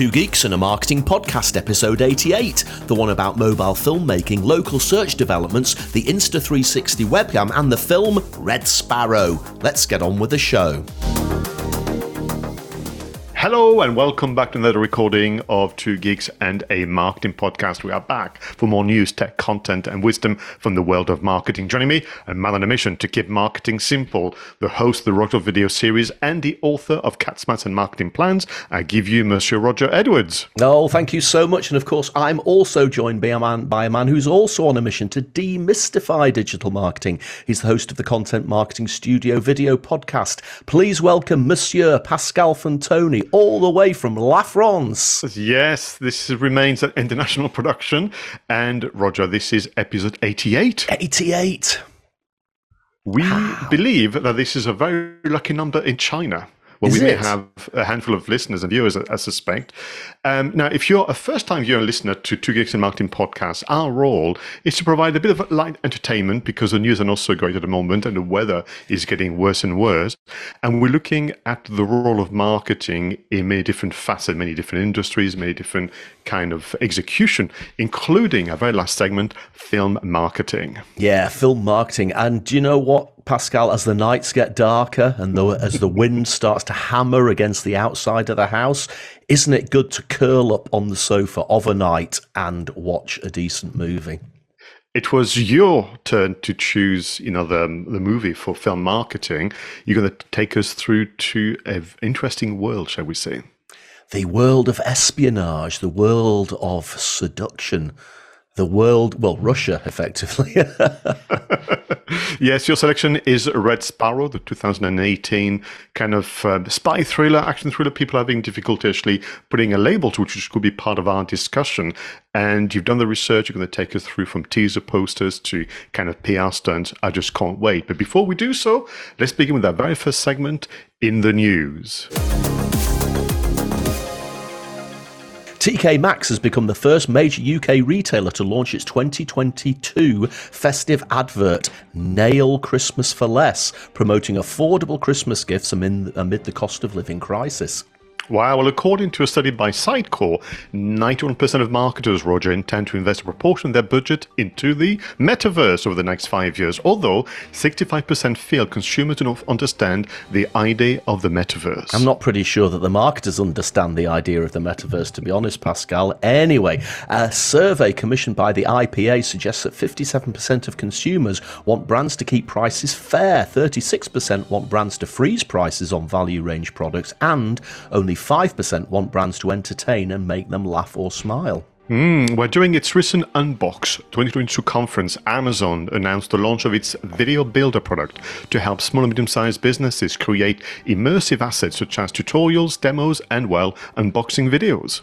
Two Geeks and a Marketing Podcast, episode 88, the one about mobile filmmaking, local search developments, the Insta360 webcam, and the film Red Sparrow. Let's get on with the show. Hello and welcome back to another recording of Two Geeks and a Marketing Podcast. We are back for more news, tech, content, and wisdom from the world of marketing. Joining me, a man on a mission to keep marketing simple, the host of the Roger video series and the author of Cat Smarts and Marketing Plans. I give you Monsieur Roger Edwards. Oh, thank you so much. And of course, I'm also joined by a man, by a man who's also on a mission to demystify digital marketing. He's the host of the Content Marketing Studio video podcast. Please welcome Monsieur Pascal Fantoni all the way from La France. Yes, this remains an international production. And Roger, this is episode 88. 88. We wow. believe that this is a very lucky number in China. Well, Is we may have a handful of listeners and viewers, I, suspect. Um, now, if you're a first time viewer and listener to Two Geeks and Marketing podcast, our role is to provide a bit of light entertainment because the news are not so great at the moment and the weather is getting worse and worse. And we're looking at the role of marketing in many different facets, many different industries, many different kind of execution, including our very last segment, film marketing. Yeah, film marketing. And do you know what? Pascal, as the nights get darker and the, as the wind starts to hammer against the outside of the house, isn't it good to curl up on the sofa of a night and watch a decent movie? It was your turn to choose, you know, the the movie for film marketing. You're going to take us through to an interesting world, shall we say? The world of espionage, the world of seduction the world, well, Russia, effectively. yes, your selection is Red Sparrow, the 2018 kind of uh, spy thriller, action thriller. People are having difficulty actually putting a label to which could be part of our discussion. And you've done the research. You're going to take us through from teaser posters to kind of PR stunts. I just can't wait. But before we do so, let's begin with our very first segment in the news. TK Maxx has become the first major UK retailer to launch its 2022 festive advert, Nail Christmas for Less, promoting affordable Christmas gifts amid, amid the cost of living crisis. Well, according to a study by Sitecore, 91% of marketers, Roger, intend to invest a proportion of their budget into the metaverse over the next five years, although 65% feel consumers do not understand the idea of the metaverse. I'm not pretty sure that the marketers understand the idea of the metaverse, to be honest, Pascal. Anyway, a survey commissioned by the IPA suggests that 57% of consumers want brands to keep prices fair, 36% want brands to freeze prices on value range products, and only 5% want brands to entertain and make them laugh or smile. Mm, well, during its recent Unbox 2022 conference, Amazon announced the launch of its Video Builder product to help small and medium sized businesses create immersive assets such as tutorials, demos, and, well, unboxing videos.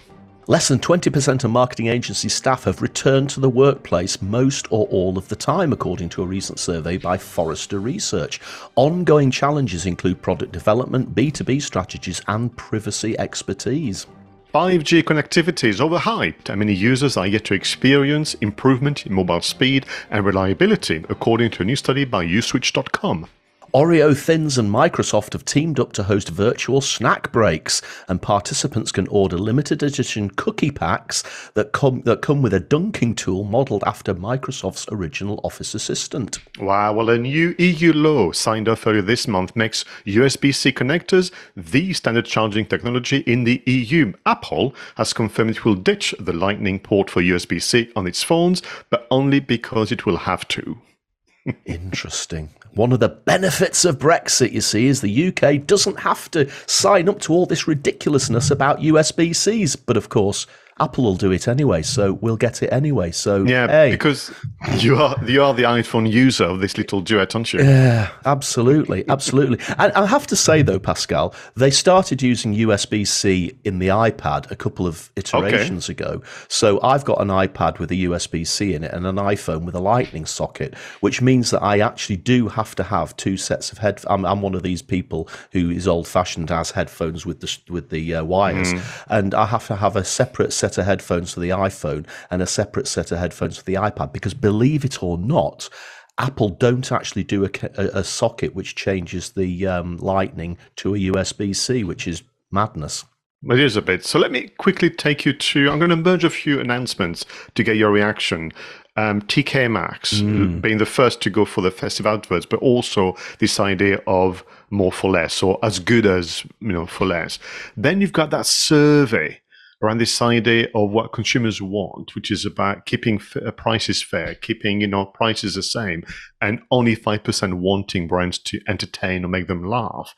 Less than 20% of marketing agency staff have returned to the workplace most or all of the time, according to a recent survey by Forrester Research. Ongoing challenges include product development, B2B strategies, and privacy expertise. 5G connectivity is overhyped and many users are yet to experience improvement in mobile speed and reliability, according to a new study by uswitch.com. Oreo Thins and Microsoft have teamed up to host virtual snack breaks, and participants can order limited edition cookie packs that come that come with a dunking tool modelled after Microsoft's original Office Assistant. Wow! Well, a new EU law signed off earlier this month makes USB-C connectors the standard charging technology in the EU. Apple has confirmed it will ditch the Lightning port for USB-C on its phones, but only because it will have to. Interesting. One of the benefits of Brexit, you see, is the UK doesn't have to sign up to all this ridiculousness about USB Cs. But of course, Apple will do it anyway, so we'll get it anyway. So yeah, hey. because you are you are the iPhone user of this little duet, aren't you? Yeah, absolutely, absolutely. and I have to say though, Pascal, they started using USB C in the iPad a couple of iterations okay. ago. So I've got an iPad with a USB C in it and an iPhone with a Lightning socket, which means that I actually do have to have two sets of head. I'm, I'm one of these people who is old fashioned, has headphones with the with the uh, wires, mm. and I have to have a separate set set of headphones for the iPhone and a separate set of headphones for the iPad because believe it or not, Apple don't actually do a, a, a socket which changes the um, Lightning to a USB C, which is madness. It is a bit. So let me quickly take you to. I'm going to merge a few announcements to get your reaction. Um, TK Maxx mm. being the first to go for the festive adverts, but also this idea of more for less or as good as you know for less. Then you've got that survey around this idea of what consumers want, which is about keeping f- uh, prices fair, keeping you know prices the same, and only five percent wanting brands to entertain or make them laugh.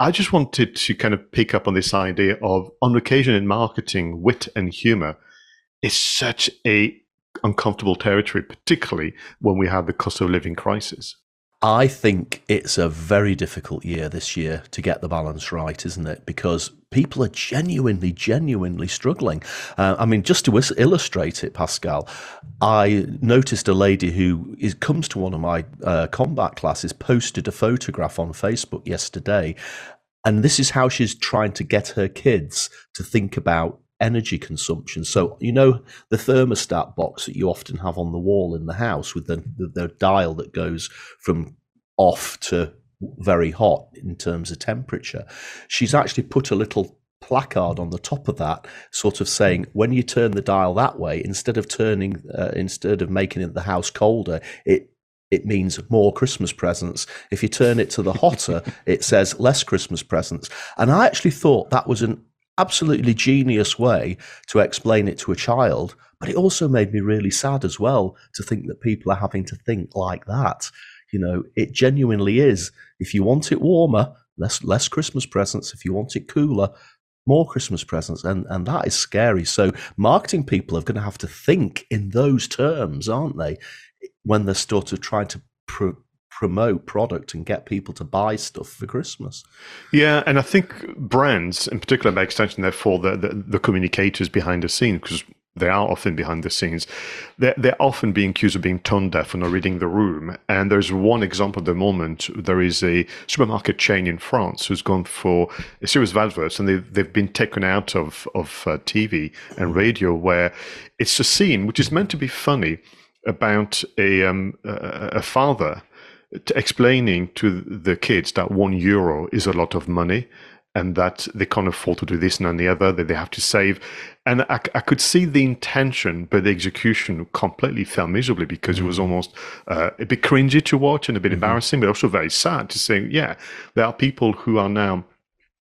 I just wanted to kind of pick up on this idea of, on occasion in marketing, wit and humor is such a uncomfortable territory, particularly when we have the cost of living crisis. I think it's a very difficult year this year to get the balance right, isn't it? Because people are genuinely, genuinely struggling. Uh, I mean, just to illustrate it, Pascal, I noticed a lady who is, comes to one of my uh, combat classes posted a photograph on Facebook yesterday. And this is how she's trying to get her kids to think about energy consumption. So, you know, the thermostat box that you often have on the wall in the house with the, the, the dial that goes from off to very hot in terms of temperature. She's actually put a little placard on the top of that, sort of saying, when you turn the dial that way, instead of turning, uh, instead of making it the house colder, it it means more Christmas presents. If you turn it to the hotter, it says less Christmas presents. And I actually thought that was an absolutely genius way to explain it to a child, but it also made me really sad as well to think that people are having to think like that. You know, it genuinely is. If you want it warmer, less less Christmas presents. If you want it cooler, more Christmas presents, and and that is scary. So marketing people are going to have to think in those terms, aren't they? When they're sort of trying to pr- promote product and get people to buy stuff for Christmas. Yeah, and I think brands, in particular, by extension, therefore, the, the, the communicators behind the scenes, because they are often behind the scenes. They're, they're often being accused of being tone deaf or not reading the room. And there's one example at the moment. There is a supermarket chain in France who's gone for a series of adverts, and they've, they've been taken out of, of uh, TV and radio where it's a scene which is meant to be funny about a, um, a, a father explaining to the kids that one euro is a lot of money and that they can't afford to do this and the other, that they have to save. And I, I could see the intention, but the execution completely fell miserably because it was mm-hmm. almost uh, a bit cringy to watch and a bit mm-hmm. embarrassing, but also very sad to say, yeah, there are people who are now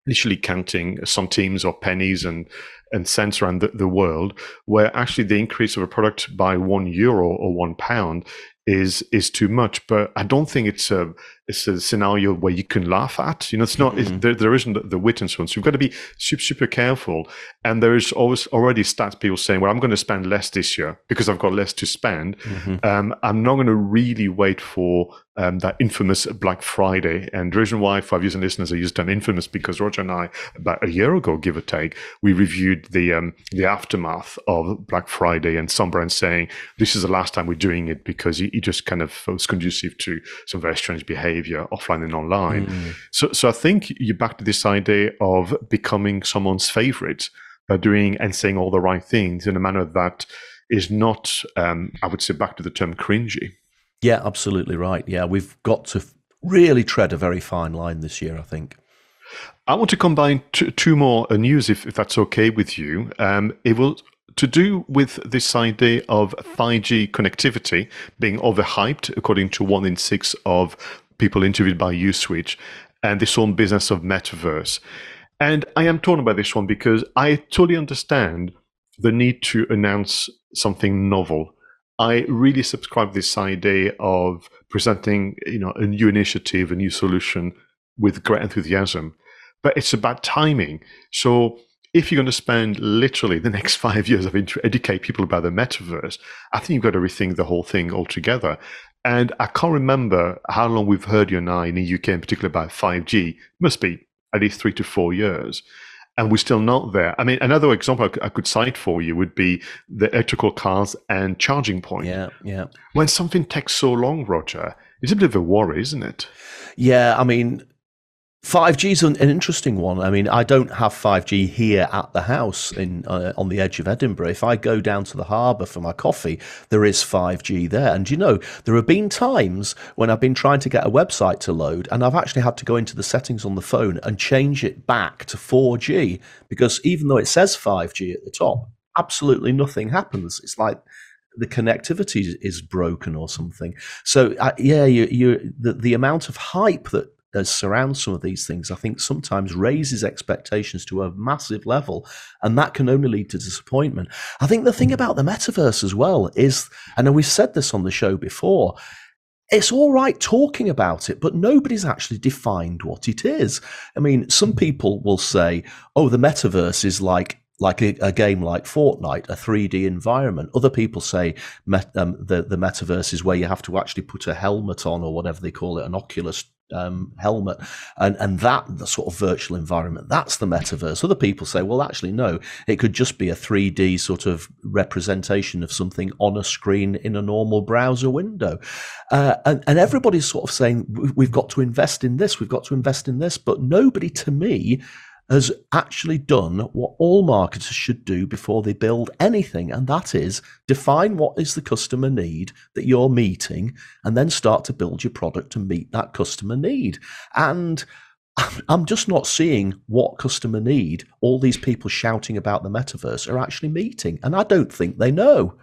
literally counting centimes or pennies and and cents around the, the world, where actually the increase of a product by one euro or one pound is is too much. But I don't think it's a it's a scenario where you can laugh at. You know, it's not. Mm-hmm. It's, there, there isn't the wit and so on. So you've got to be super super careful. And there is always already stats people saying, "Well, I'm going to spend less this year because I've got less to spend. Mm-hmm. Um, I'm not going to really wait for um, that infamous Black Friday. And the reason why five years and listeners are used an infamous because Roger and I, about a year ago, give or take, we reviewed the um, the aftermath of Black Friday, and some brands saying this is the last time we're doing it because it, it just kind of was conducive to some very strange behavior offline and online. Mm. So, so I think you're back to this idea of becoming someone's favorite by doing and saying all the right things in a manner that is not, um, I would say, back to the term cringy. Yeah, absolutely right. Yeah, we've got to really tread a very fine line this year, I think. I want to combine t- two more news, if, if that's okay with you. Um, it will to do with this idea of 5G connectivity being overhyped, according to one in six of people interviewed by Uswitch, and this whole business of metaverse. And I am torn about this one because I totally understand the need to announce something novel I really subscribe this idea of presenting, you know, a new initiative, a new solution with great enthusiasm. But it's about timing. So if you're going to spend literally the next five years of to educate people about the metaverse, I think you've got to rethink the whole thing altogether. And I can't remember how long we've heard you and I in the UK in particular about 5G. It must be at least three to four years and we're still not there. I mean, another example I could cite for you would be the electrical cars and charging point. Yeah, yeah. When something takes so long, Roger, it's a bit of a worry, isn't it? Yeah, I mean, 5G is an, interesting one. I mean, I don't have 5G here at the house in uh, on the edge of Edinburgh. If I go down to the harbour for my coffee, there is 5G there. And you know, there have been times when I've been trying to get a website to load, and I've actually had to go into the settings on the phone and change it back to 4G because even though it says 5G at the top, absolutely nothing happens. It's like the connectivity is broken or something. So uh, yeah, you, you the, the amount of hype that that surrounds some of these things, I think sometimes raises expectations to a massive level, and that can only lead to disappointment. I think the thing about the metaverse as well is, and we've said this on the show before, it's all right talking about it, but nobody's actually defined what it is. I mean, some people will say, oh, the metaverse is like like a, a, game like Fortnite, a 3D environment. Other people say met, um, the the metaverse is where you have to actually put a helmet on or whatever they call it, an Oculus um, helmet, and and that the sort of virtual environment. That's the metaverse. Other people say, well, actually, no, it could just be a 3D sort of representation of something on a screen in a normal browser window, uh, and and everybody's sort of saying we've got to invest in this, we've got to invest in this, but nobody to me has actually done what all marketers should do before they build anything, and that is define what is the customer need that you're meeting, and then start to build your product to meet that customer need. And I'm just not seeing what customer need all these people shouting about the metaverse are actually meeting, and I don't think they know.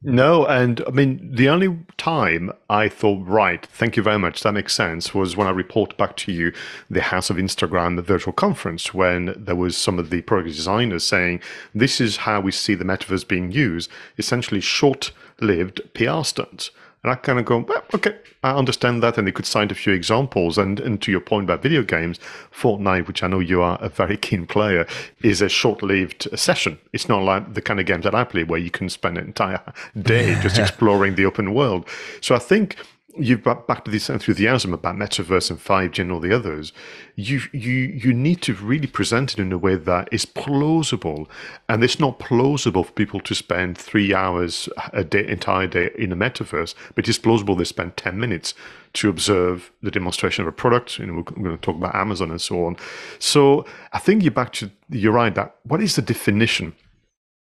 No, and I mean, the only time I thought, right, thank you very much, that makes sense, was when I report back to you the House of Instagram the virtual conference, when there was some of the product designers saying, this is how we see the metaverse being used, essentially short lived PR stunts. And I kind of go, well, okay, I understand that. And they could cite a few examples. And, and to your point about video games, Fortnite, which I know you are a very keen player, is a short lived session. It's not like the kind of games that I play where you can spend an entire day just exploring the open world. So I think you've back to this enthusiasm about metaverse and 5G and all the others, you you you need to really present it in a way that is plausible. And it's not plausible for people to spend three hours a day, entire day in a metaverse, but it's plausible they spend 10 minutes to observe the demonstration of a product. Know, we're going to talk about Amazon and so on. So I think you're back to, you're right, that what is the definition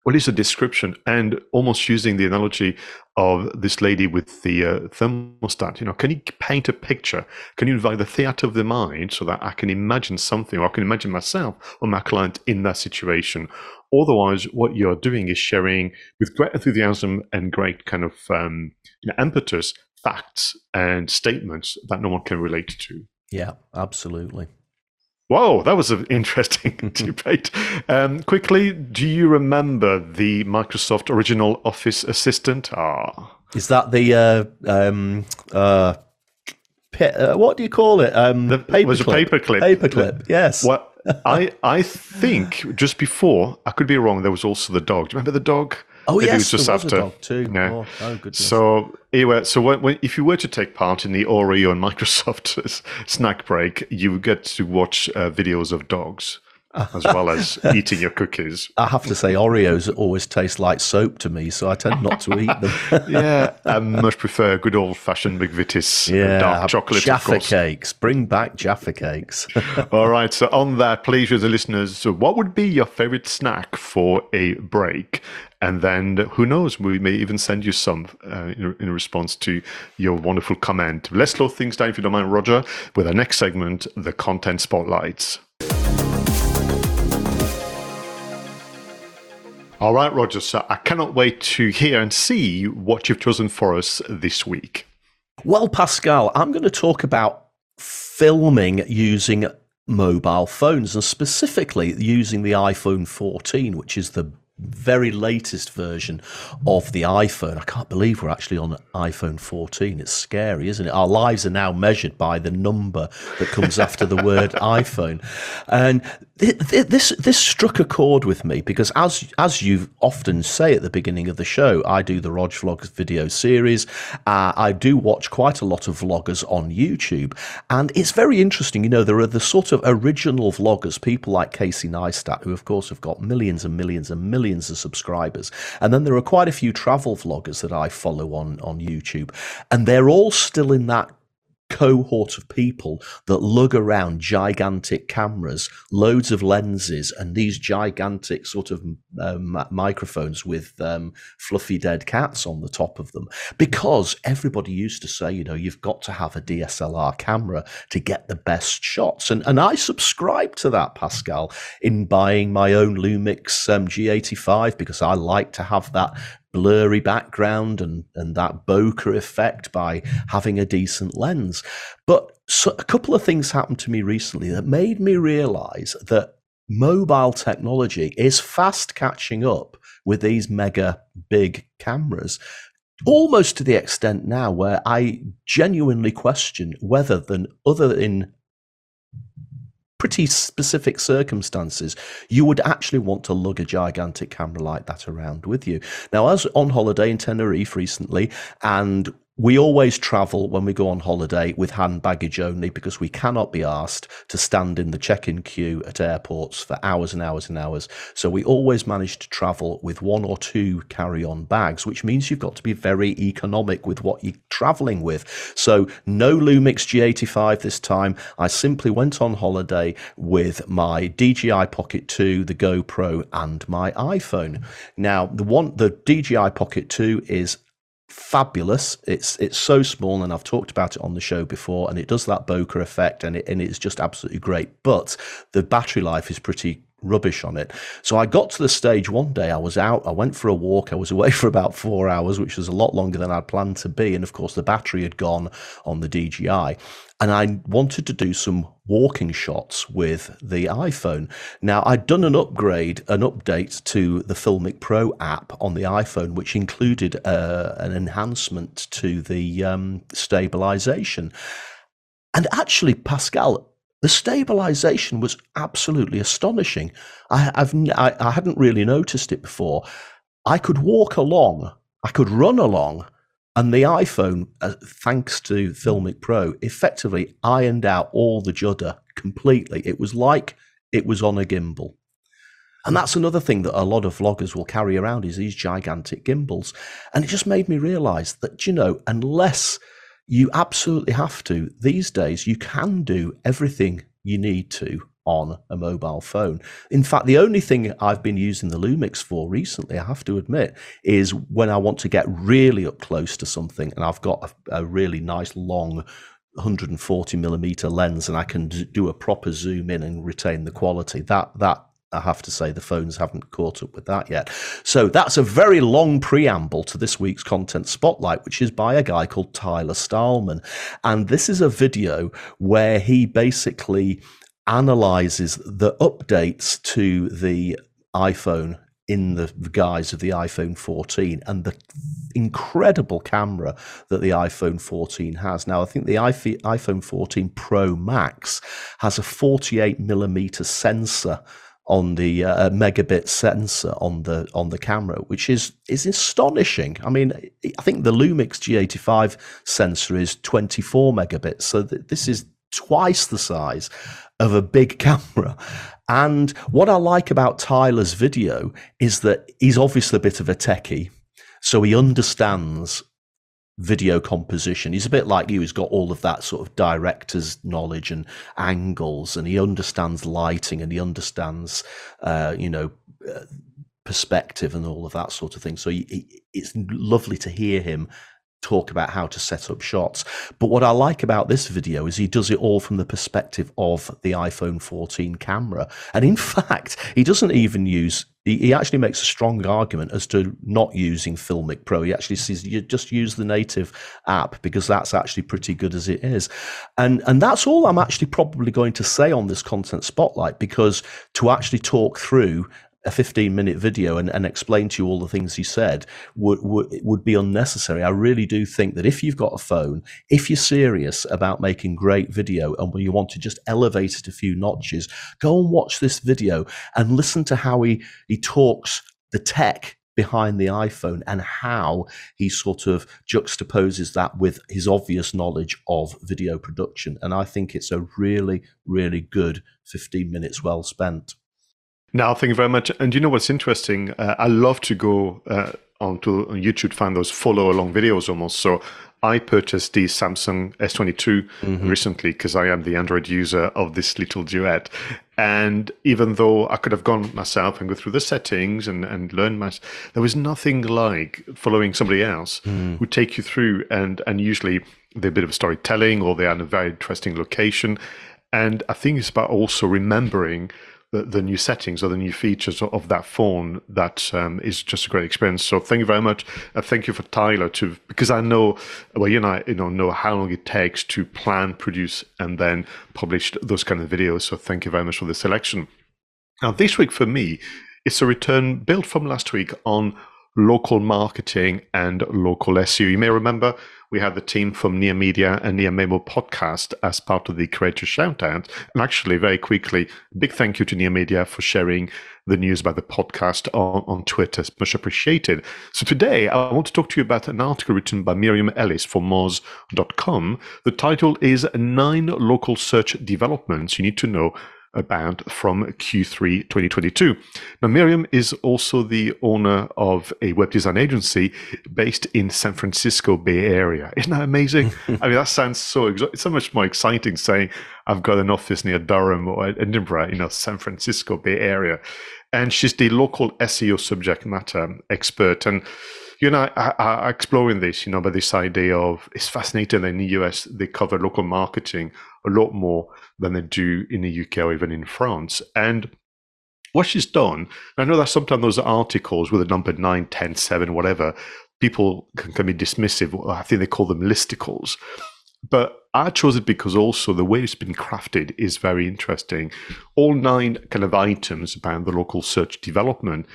what is the description? And almost using the analogy of this lady with the uh, thermostat, you know, can you paint a picture? Can you invite the theater of the mind so that I can imagine something or I can imagine myself or my client in that situation? Otherwise, what you're doing is sharing with great enthusiasm and great kind of um, you know, impetus facts and statements that no one can relate to. Yeah, absolutely. Whoa, that was an interesting debate. Um, quickly, do you remember the Microsoft original Office Assistant? Ah, is that the uh, um, uh, uh, what do you call it? Um, the paper was clip. a paperclip. Paperclip, yes. Well, I I think just before I could be wrong. There was also the dog. Do you remember the dog? Oh Maybe yes, just after. too. Yeah. Oh, oh goodness. So anyway, so when, when, if you were to take part in the Oreo and Microsoft snack break, you would get to watch uh, videos of dogs as well as eating your cookies. I have to say, Oreos always taste like soap to me, so I tend not to eat them. yeah, I much prefer good old fashioned McVitie's yeah, dark chocolate. Jaffa cakes. Bring back Jaffa cakes. All right. So, on that, please, the listeners, so what would be your favorite snack for a break? And then who knows, we may even send you some uh, in, in, response to your wonderful comment. Let's slow things down, if you don't mind, Roger, with our next segment, the content spotlights. All right, Roger. So I cannot wait to hear and see what you've chosen for us this week. Well, Pascal, I'm going to talk about filming using mobile phones and specifically using the iPhone 14, which is the very latest version of the iPhone. I can't believe we're actually on iPhone 14. It's scary, isn't it? Our lives are now measured by the number that comes after the word iPhone. And this this struck a chord with me because as as you often say at the beginning of the show, I do the Rog Vlogs video series. Uh, I do watch quite a lot of vloggers on YouTube, and it's very interesting. You know, there are the sort of original vloggers, people like Casey Neistat, who of course have got millions and millions and millions of subscribers, and then there are quite a few travel vloggers that I follow on on YouTube, and they're all still in that cohort of people that lug around gigantic cameras, loads of lenses, and these gigantic sort of um, microphones with um, fluffy dead cats on the top of them. Because everybody used to say, you know, you've got to have a DSLR camera to get the best shots. And, and I subscribe to that, Pascal, in buying my own Lumix um, G85 because I like to have that blurry background and, and that bokeh effect by having a decent lens. But so a couple of things happened to me recently that made me realize that mobile technology is fast catching up with these mega big cameras. Almost to the extent now where I genuinely question whether, than other in pretty specific circumstances, you would actually want to lug a gigantic camera like that around with you. Now, I was on holiday in Tenerife recently, and we always travel when we go on holiday with hand baggage only because we cannot be asked to stand in the check-in queue at airports for hours and hours and hours. So we always manage to travel with one or two carry-on bags, which means you've got to be very economic with what you're traveling with. So no Lumix G85 this time. I simply went on holiday with my DJI Pocket 2, the GoPro, and my iPhone. Now the one, the DJI Pocket 2 is fabulous. It's it's so small, and I've talked about it on the show before, and it does that bokeh effect, and it and it's just absolutely great. But the battery life is pretty rubbish on it. So I got to the stage one day, I was out, I went for a walk, I was away for about four hours, which was a lot longer than I'd planned to be. And of course, the battery had gone on the DJI. And I wanted to do some walking shots with the iPhone. Now, I'd done an upgrade, an update to the Filmic Pro app on the iPhone, which included uh, an enhancement to the um, stabilization. And actually, Pascal, the stabilization was absolutely astonishing. I, I've, I, I hadn't really noticed it before. I could walk along, I could run along, and the iPhone, uh, thanks to Filmic Pro, effectively ironed out all the judder completely. It was like it was on a gimbal. And that's another thing that a lot of vloggers will carry around is these gigantic gimbals. And it just made me realize that, you know, unless you absolutely have to. These days, you can do everything you need to on a mobile phone. In fact, the only thing I've been using the Lumix for recently, I have to admit, is when I want to get really up close to something and I've got a, a really nice long 140 millimeter lens and I can do a proper zoom in and retain the quality. That that I have to say the phones haven't caught up with that yet. So that's a very long preamble to this week's content spotlight, which is by a guy called Tyler Stalman. And this is a video where he basically analyzes the updates to the iPhone in the guise of the iPhone 14 and the incredible camera that the iPhone 14 has. Now, I think the iPhone 14 Pro Max has a 48 millimeter sensor on the uh, megabit sensor on the on the camera, which is is astonishing. I mean, I think the Lumix G85 sensor is 24 megabits, so th- this is twice the size of a big camera. And what I like about Tyler's video is that he's obviously a bit of a techie, so he understands video composition. He's a bit like you. He's got all of that sort of director's knowledge and angles, and he understands lighting and he understands, uh, you know, uh, perspective and all of that sort of thing. So he, he, it's lovely to hear him talk about how to set up shots. But what I like about this video is he does it all from the perspective of the iPhone 14 camera. And in fact, he doesn't even use he, actually makes a strong argument as to not using Filmic Pro. He actually says you just use the native app because that's actually pretty good as it is. And and that's all I'm actually probably going to say on this content spotlight because to actually talk through a 15 minute video and, and explain to you all the things he said would, would would be unnecessary. I really do think that if you've got a phone, if you're serious about making great video and you want to just elevate it a few notches, go and watch this video and listen to how he he talks the tech behind the iPhone and how he sort of juxtaposes that with his obvious knowledge of video production. And I think it's a really, really good 15 minutes well spent. Now, thank you very much. And you know what's interesting? Uh, I love to go uh, onto YouTube, find those follow along videos almost. So I purchased the Samsung S22 mm-hmm. recently because I am the Android user of this little duet. And even though I could have gone myself and go through the settings and, and learn my, there was nothing like following somebody else mm. who take you through and, and usually they're a bit of storytelling or they're in a very interesting location. And I think it's about also remembering the, the new settings or the new features of that phone that um, is just a great experience. So thank you very much. Uh, thank you for Tyler too, because I know well you and I you know know how long it takes to plan, produce, and then publish those kind of videos. So thank you very much for the selection. Now this week for me, it's a return built from last week on local marketing and local SEO. You may remember we had the team from Near Media and Near Memo podcast as part of the creator shoutout. And actually, very quickly, big thank you to Near Media for sharing the news about the podcast on, on Twitter. It's much appreciated. So today, I want to talk to you about an article written by Miriam Ellis for Moz.com. The title is Nine Local Search Developments You Need to Know about from Q3 2022. Now, Miriam is also the owner of a web design agency based in San Francisco Bay Area. Isn't that amazing? I mean, that sounds so it's so much more exciting saying I've got an office near Durham or Edinburgh, you know, San Francisco Bay Area. And she's the local SEO subject matter expert. And you know, I, I, exploring this, you know, but this idea of it's fascinating that in the US they cover local marketing a lot more than they do in the UK or even in France. And what she's done, I know that sometimes those articles with a number 9, 10, 7, whatever, people can, can be dismissive. I think they call them listicles. But I chose it because also the way it's been crafted is very interesting. All nine kind of items about the local search development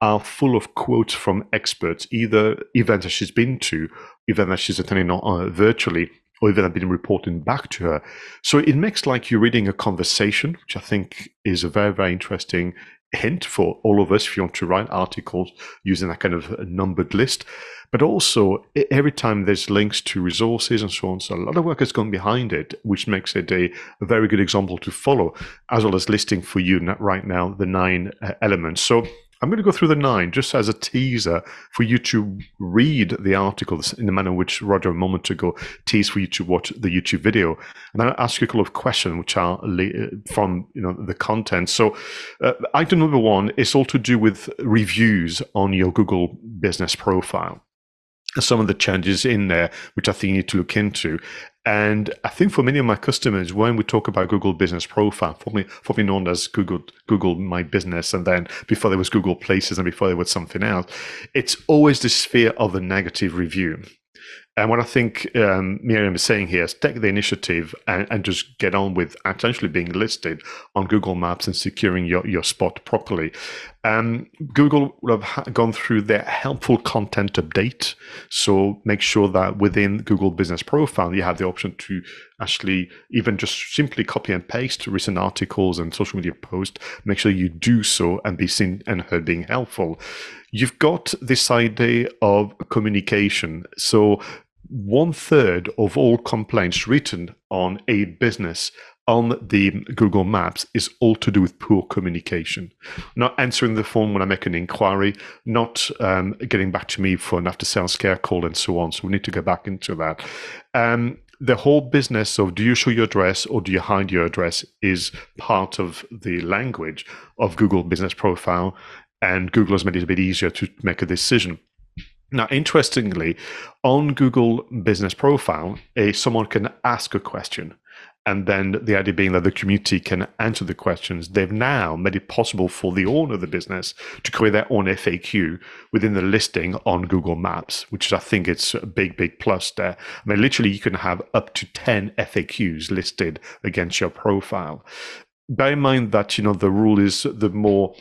are full of quotes from experts, either events that she's been to, events that she's attending uh, virtually, or even have been reporting back to her. So it makes like you're reading a conversation, which I think is a very, very interesting hint for all of us if you want to write articles using that kind of numbered list. But also, every time there's links to resources and so on, so a lot of work has gone behind it, which makes it a, a very good example to follow, as well as listing for you right now the nine uh, elements. So I'm going to go through the nine just as a teaser for you to read the articles in the manner which Roger a moment ago teased for you to watch the YouTube video. And I'll ask you a couple of questions which are from you know the content. So uh, item number one is all to do with reviews on your Google business profile some of the changes in there, which I think you need to look into. And I think for many of my customers, when we talk about Google Business Profile, formerly, formerly known as Google Google My Business, and then before there was Google Places, and before there was something else, it's always the sphere of the negative review. And what I think um, Miriam is saying here is take the initiative and, and, just get on with actually being listed on Google Maps and securing your, your spot properly. Um, Google will have gone through their helpful content update. So make sure that within Google Business Profile, you have the option to actually even just simply copy and paste recent articles and social media posts. Make sure you do so and be seen and heard being helpful. You've got this idea of communication. So one third of all complaints written on a business on the Google Maps is all to do with poor communication. Not answering the phone when I make an inquiry, not um, getting back to me for an after sales care call, and so on. So we need to go back into that. Um, the whole business of do you show your address or do you hide your address is part of the language of Google Business Profile, and Google has made it a bit easier to make a decision. Now, interestingly, on Google Business Profile, a, someone can ask a question. And then the idea being that the community can answer the questions. They've now made it possible for the owner of the business to create their own FAQ within the listing on Google Maps, which is, I think it's a big, big plus there. I mean, literally, you can have up to 10 FAQs listed against your profile. Bear in mind that, you know, the rule is the more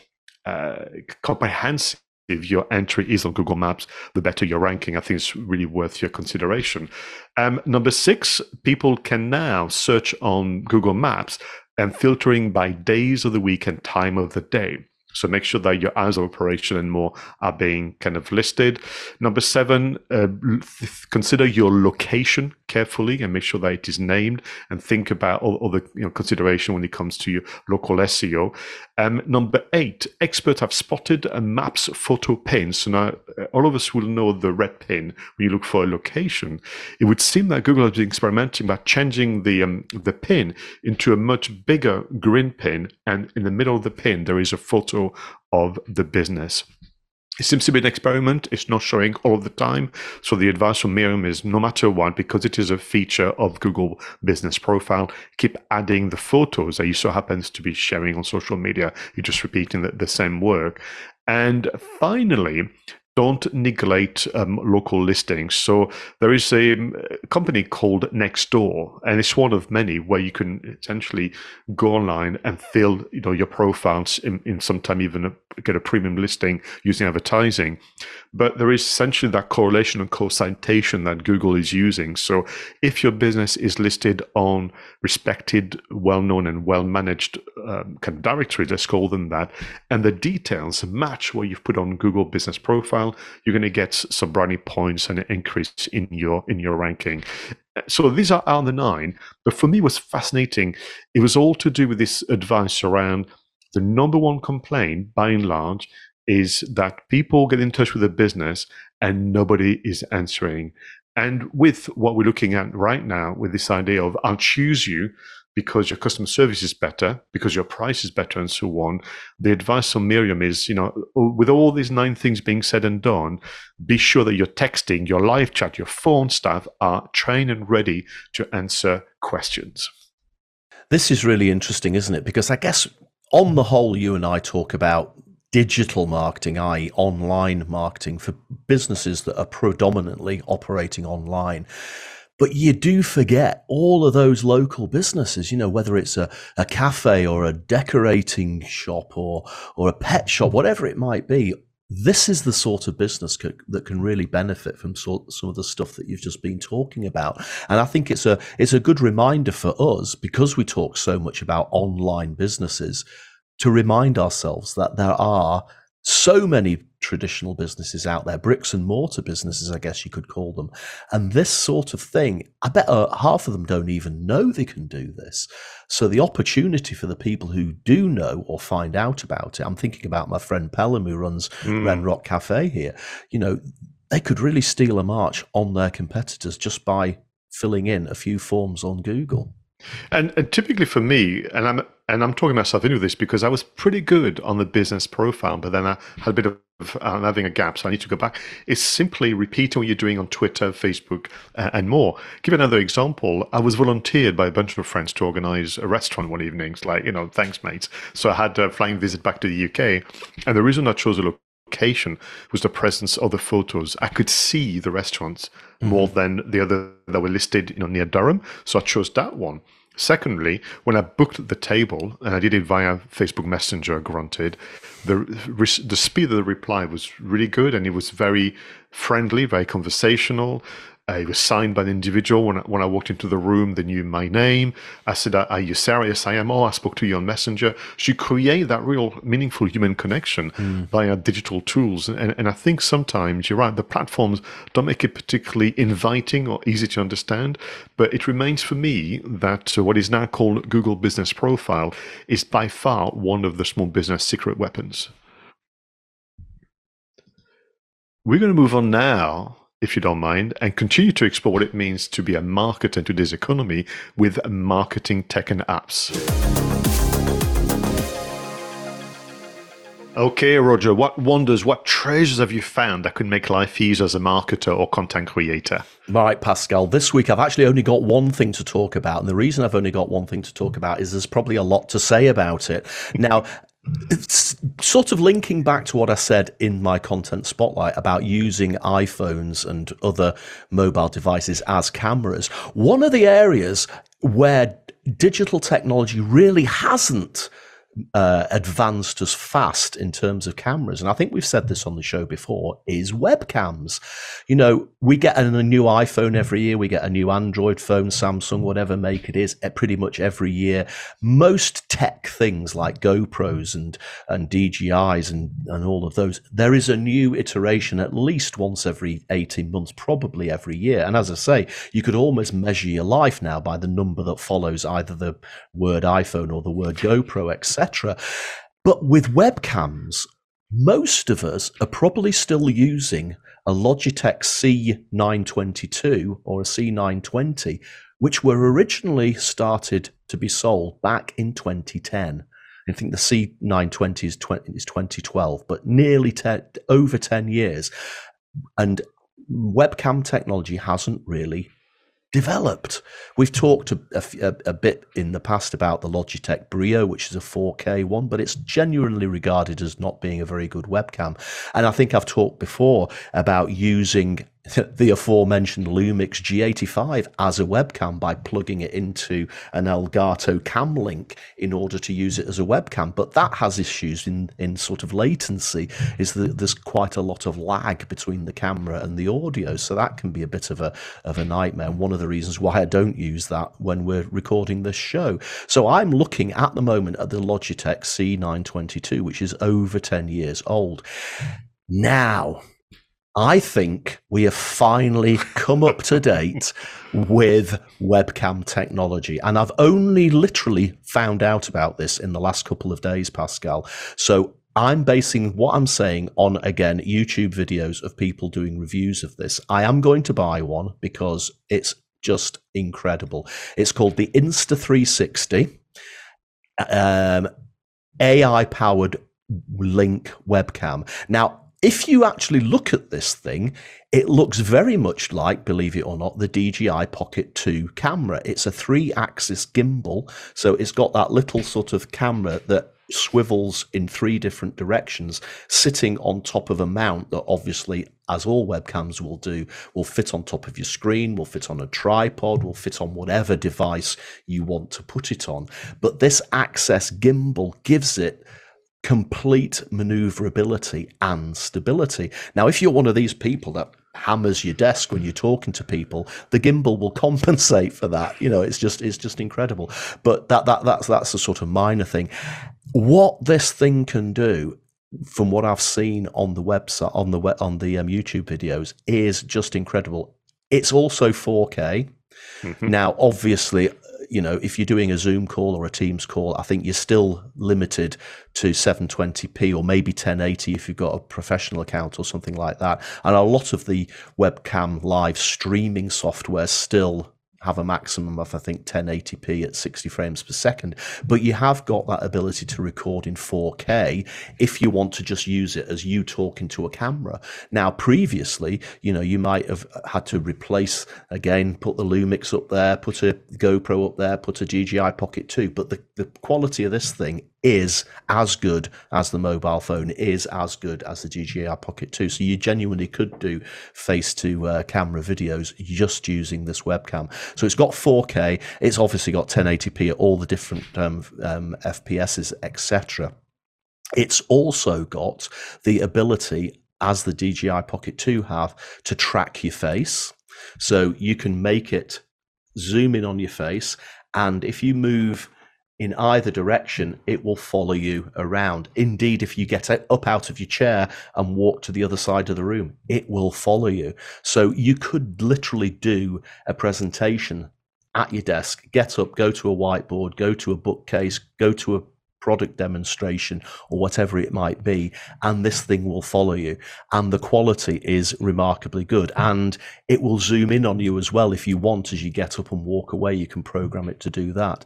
uh, comprehensive if your entry is on Google Maps, the better your ranking. I think it's really worth your consideration. Um, number six, people can now search on Google Maps and filtering by days of the week and time of the day. So make sure that your hours of operation and more are being kind of listed. Number seven, uh, consider your location carefully and make sure that it is named and think about all, all the you know, consideration when it comes to your local SEO. Um, number eight, experts have spotted a maps photo pin. So now uh, all of us will know the red pin when you look for a location. It would seem that Google has been experimenting by changing the um, the pin into a much bigger green pin, and in the middle of the pin there is a photo of the business. It seems to be an experiment. It's not showing all the time. So the advice from Miriam is no matter what, because it is a feature of Google Business Profile, keep adding the photos that you so happens to be sharing on social media. You're just repeating the, the same work. And finally, don't neglect um, local listings. So there is a, um, company called Nextdoor, and it's one of many where you can essentially go online and fill, you know, your profiles in, in sometime even a, get a premium listing using advertising. But there is essentially that correlation and co-citation that Google is using. So if your business is listed on respected, well-known, and well-managed um, kind of directories, let's call them that, and the details match what you've put on Google Business Profile you're going to get some brownie points and an increase in your in your ranking. Uh, so these are, are the nine. But for me, was fascinating. It was all to do with this advice around the number one complaint, by and large, is that people get in touch with a business and nobody is answering. And with what we're looking at right now, with this idea of I'll choose you because your customer service is better, because your price is better, and so on. The advice from Miriam is, you know, oh, with all these nine things being said and done, be sure that your texting, your live chat, your phone staff are trained and ready to answer questions. This is really interesting, isn't it? Because I guess on the whole, you and I talk about digital marketing, i.e., online marketing for businesses that are predominantly operating online. But you do forget all of those local businesses, you know, whether it's a, a cafe or a decorating shop or, or a pet shop, whatever it might be. This is the sort of business that can really benefit from sort, some of the stuff that you've just been talking about. And I think it's a it's a good reminder for us because we talk so much about online businesses to remind ourselves that there are so many traditional businesses out there, bricks and mortar businesses, I guess you could call them. And this sort of thing, I bet uh, half of them don't even know they can do this. So the opportunity for the people who do know or find out about it, I'm thinking about my friend Pelham who runs mm. Wren Rock Cafe here, you know, they could really steal a march on their competitors just by filling in a few forms on Google. And, and, typically for me, and I'm and I'm talking myself into this because I was pretty good on the business profile, but then I had a bit of I'm having a gap, so I need to go back. It's simply repeating what you're doing on Twitter, Facebook, uh, and more. Give another example. I was volunteered by a bunch of friends to organize a restaurant one evening. It's like, you know, thanks, mates. So I had a flying visit back to the UK. And the reason I chose a location was the presence of the photos. I could see the restaurants mm-hmm. more than the other that were listed, you know, near Durham. So I chose that one. Secondly, when I booked the table, and I did it via Facebook Messenger, granted, the the speed of the reply was really good, and it was very friendly, very conversational. It was signed by an individual. When I, when I walked into the room, they knew my name. I said, "Are you Sarah?" Yes, I am. Oh, I spoke to you on Messenger. She created that real meaningful human connection mm. via digital tools. And, and I think sometimes you're right. The platforms don't make it particularly inviting or easy to understand. But it remains for me that uh, what is now called Google Business Profile is by far one of the small business secret weapons. We're going to move on now if you don't mind, and continue to explore what it means to be a marketer in today's economy with marketing tech and apps. Okay, Roger, what wonders, what treasures have you found that could make life easier as a marketer or content creator? Right, Pascal. This week I've actually only got one thing to talk about. And the reason I've only got one thing to talk about is there's probably a lot to say about it. Now, it's sort of linking back to what I said in my content spotlight about using iPhones and other mobile devices as cameras. One of the areas where digital technology really hasn't uh, advanced as fast in terms of cameras, and I think we've said this on the show before, is webcams. You know, we get a, a new iPhone every year, we get a new Android phone, Samsung, whatever make it is, pretty much every year. Most tech things like GoPros and and DJIs and and all of those, there is a new iteration at least once every eighteen months, probably every year. And as I say, you could almost measure your life now by the number that follows either the word iPhone or the word GoPro, etc. But with webcams, most of us are probably still using a Logitech C922 or a C920, which were originally started to be sold back in 2010. I think the C920 is, 20, is 2012, but nearly 10, over 10 years. And webcam technology hasn't really developed. We've talked a, a, a, bit in the past about the Logitech Brio, which is a 4K one, but it's genuinely regarded as not being a very good webcam. And I think I've talked before about using the aforementioned Lumix G85 as a webcam by plugging it into an Elgato Cam Link in order to use it as a webcam. But that has issues in, in sort of latency, is that there's quite a lot of lag between the camera and the audio. So that can be a bit of a, of a nightmare. And one of the reasons why I don't use that when we're recording this show. So I'm looking at the moment at the Logitech C922, which is over 10 years old. Now, I think we have finally come up to date with webcam technology. And I've only literally found out about this in the last couple of days, Pascal. So I'm basing what I'm saying on, again, YouTube videos of people doing reviews of this. I am going to buy one because it's just incredible. It's called the Insta360 um, AI powered link webcam. Now, if you actually look at this thing, it looks very much like, believe it or not, the DJI Pocket 2 camera. It's a three axis gimbal. So it's got that little sort of camera that swivels in three different directions, sitting on top of a mount that obviously, as all webcams will do, will fit on top of your screen, will fit on a tripod, will fit on whatever device you want to put it on. But this axis gimbal gives it complete maneuverability and stability. Now, if you're one of these people that hammers your desk when you're talking to people, the gimbal will compensate for that. You know, it's just it's just incredible. But that that that's that's a sort of minor thing. What this thing can do from what I've seen on the website on the on the um, YouTube videos is just incredible. It's also 4K. Mm-hmm. Now, obviously, you know, if you're doing a Zoom call or a Teams call, I think you're still limited to 720p or maybe 1080 if you've got a professional account or something like that. And a lot of the webcam live streaming software still have a maximum of I think 1080p at 60 frames per second, but you have got that ability to record in 4K if you want to just use it as you talking to a camera. Now, previously, you know, you might have had to replace again, put the Lumix up there, put a GoPro up there, put a DJI Pocket 2, but the, the quality of this thing is as good as the mobile phone, is as good as the DJI Pocket 2. So you genuinely could do face to uh, camera videos just using this webcam. So it's got 4K, it's obviously got 1080p at all the different um, um, FPSs, etc. It's also got the ability, as the DJI Pocket 2 have, to track your face. So you can make it zoom in on your face, and if you move in either direction, it will follow you around. Indeed, if you get up out of your chair and walk to the other side of the room, it will follow you. So you could literally do a presentation at your desk, get up, go to a whiteboard, go to a bookcase, go to a product demonstration or whatever it might be, and this thing will follow you. And the quality is remarkably good. And it will zoom in on you as well if you want as you get up and walk away. You can program it to do that.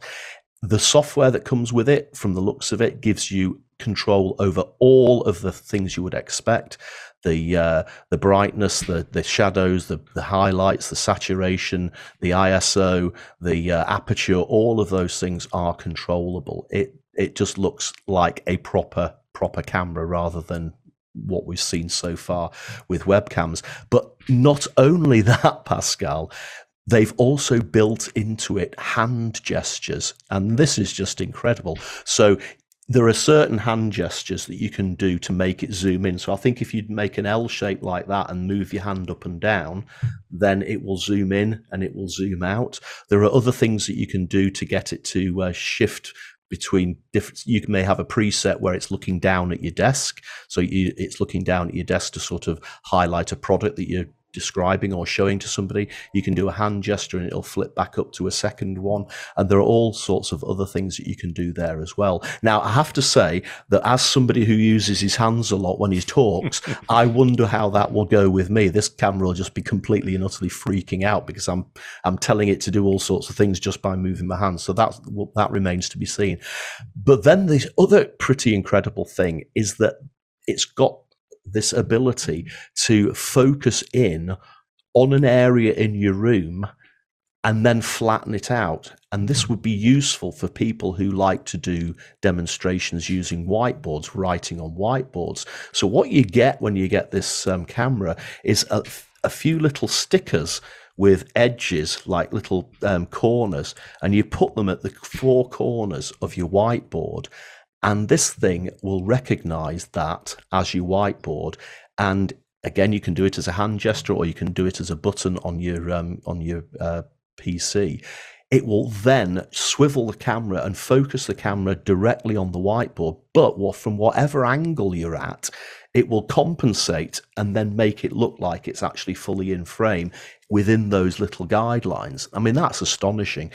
The software that comes with it, from the looks of it, gives you control over all of the things you would expect the uh, the brightness, the the shadows, the the highlights, the saturation, the ISO, the uh, aperture, all of those things are controllable. It it just looks like a proper proper camera rather than what we've seen so far with webcams. But not only that, Pascal, They've also built into it hand gestures, and this is just incredible. So there are certain hand gestures that you can do to make it zoom in. So I think if you make an L shape like that and move your hand up and down, then it will zoom in and it will zoom out. There are other things that you can do to get it to uh, shift between different you may have a preset where it's looking down at your desk so you, it's looking down at your desk to sort of highlight a product that you're describing or showing to somebody. You can do a hand gesture and it'll flip back up to a second one. And there are all sorts of other things that you can do there as well. Now, I have to say that as somebody who uses his hands a lot when he talks, I wonder how that will go with me. This camera will just be completely and utterly freaking out because I'm I'm telling it to do all sorts of things just by moving my hands. So that that remains to be seen. But then the other pretty incredible thing is that it's got this ability to focus in on an area in your room and then flatten it out. And this would be useful for people who like to do demonstrations using whiteboards, writing on whiteboards. So, what you get when you get this um, camera is a, a, few little stickers with edges like little um, corners, and you put them at the four corners of your whiteboard. And this thing will recognize that as you whiteboard. And again, you can do it as a hand gesture or you can do it as a button on your um, on your uh, PC. It will then swivel the camera and focus the camera directly on the whiteboard, but from whatever angle you're at, it will compensate and then make it look like it's actually fully in frame within those little guidelines. I mean, that's astonishing.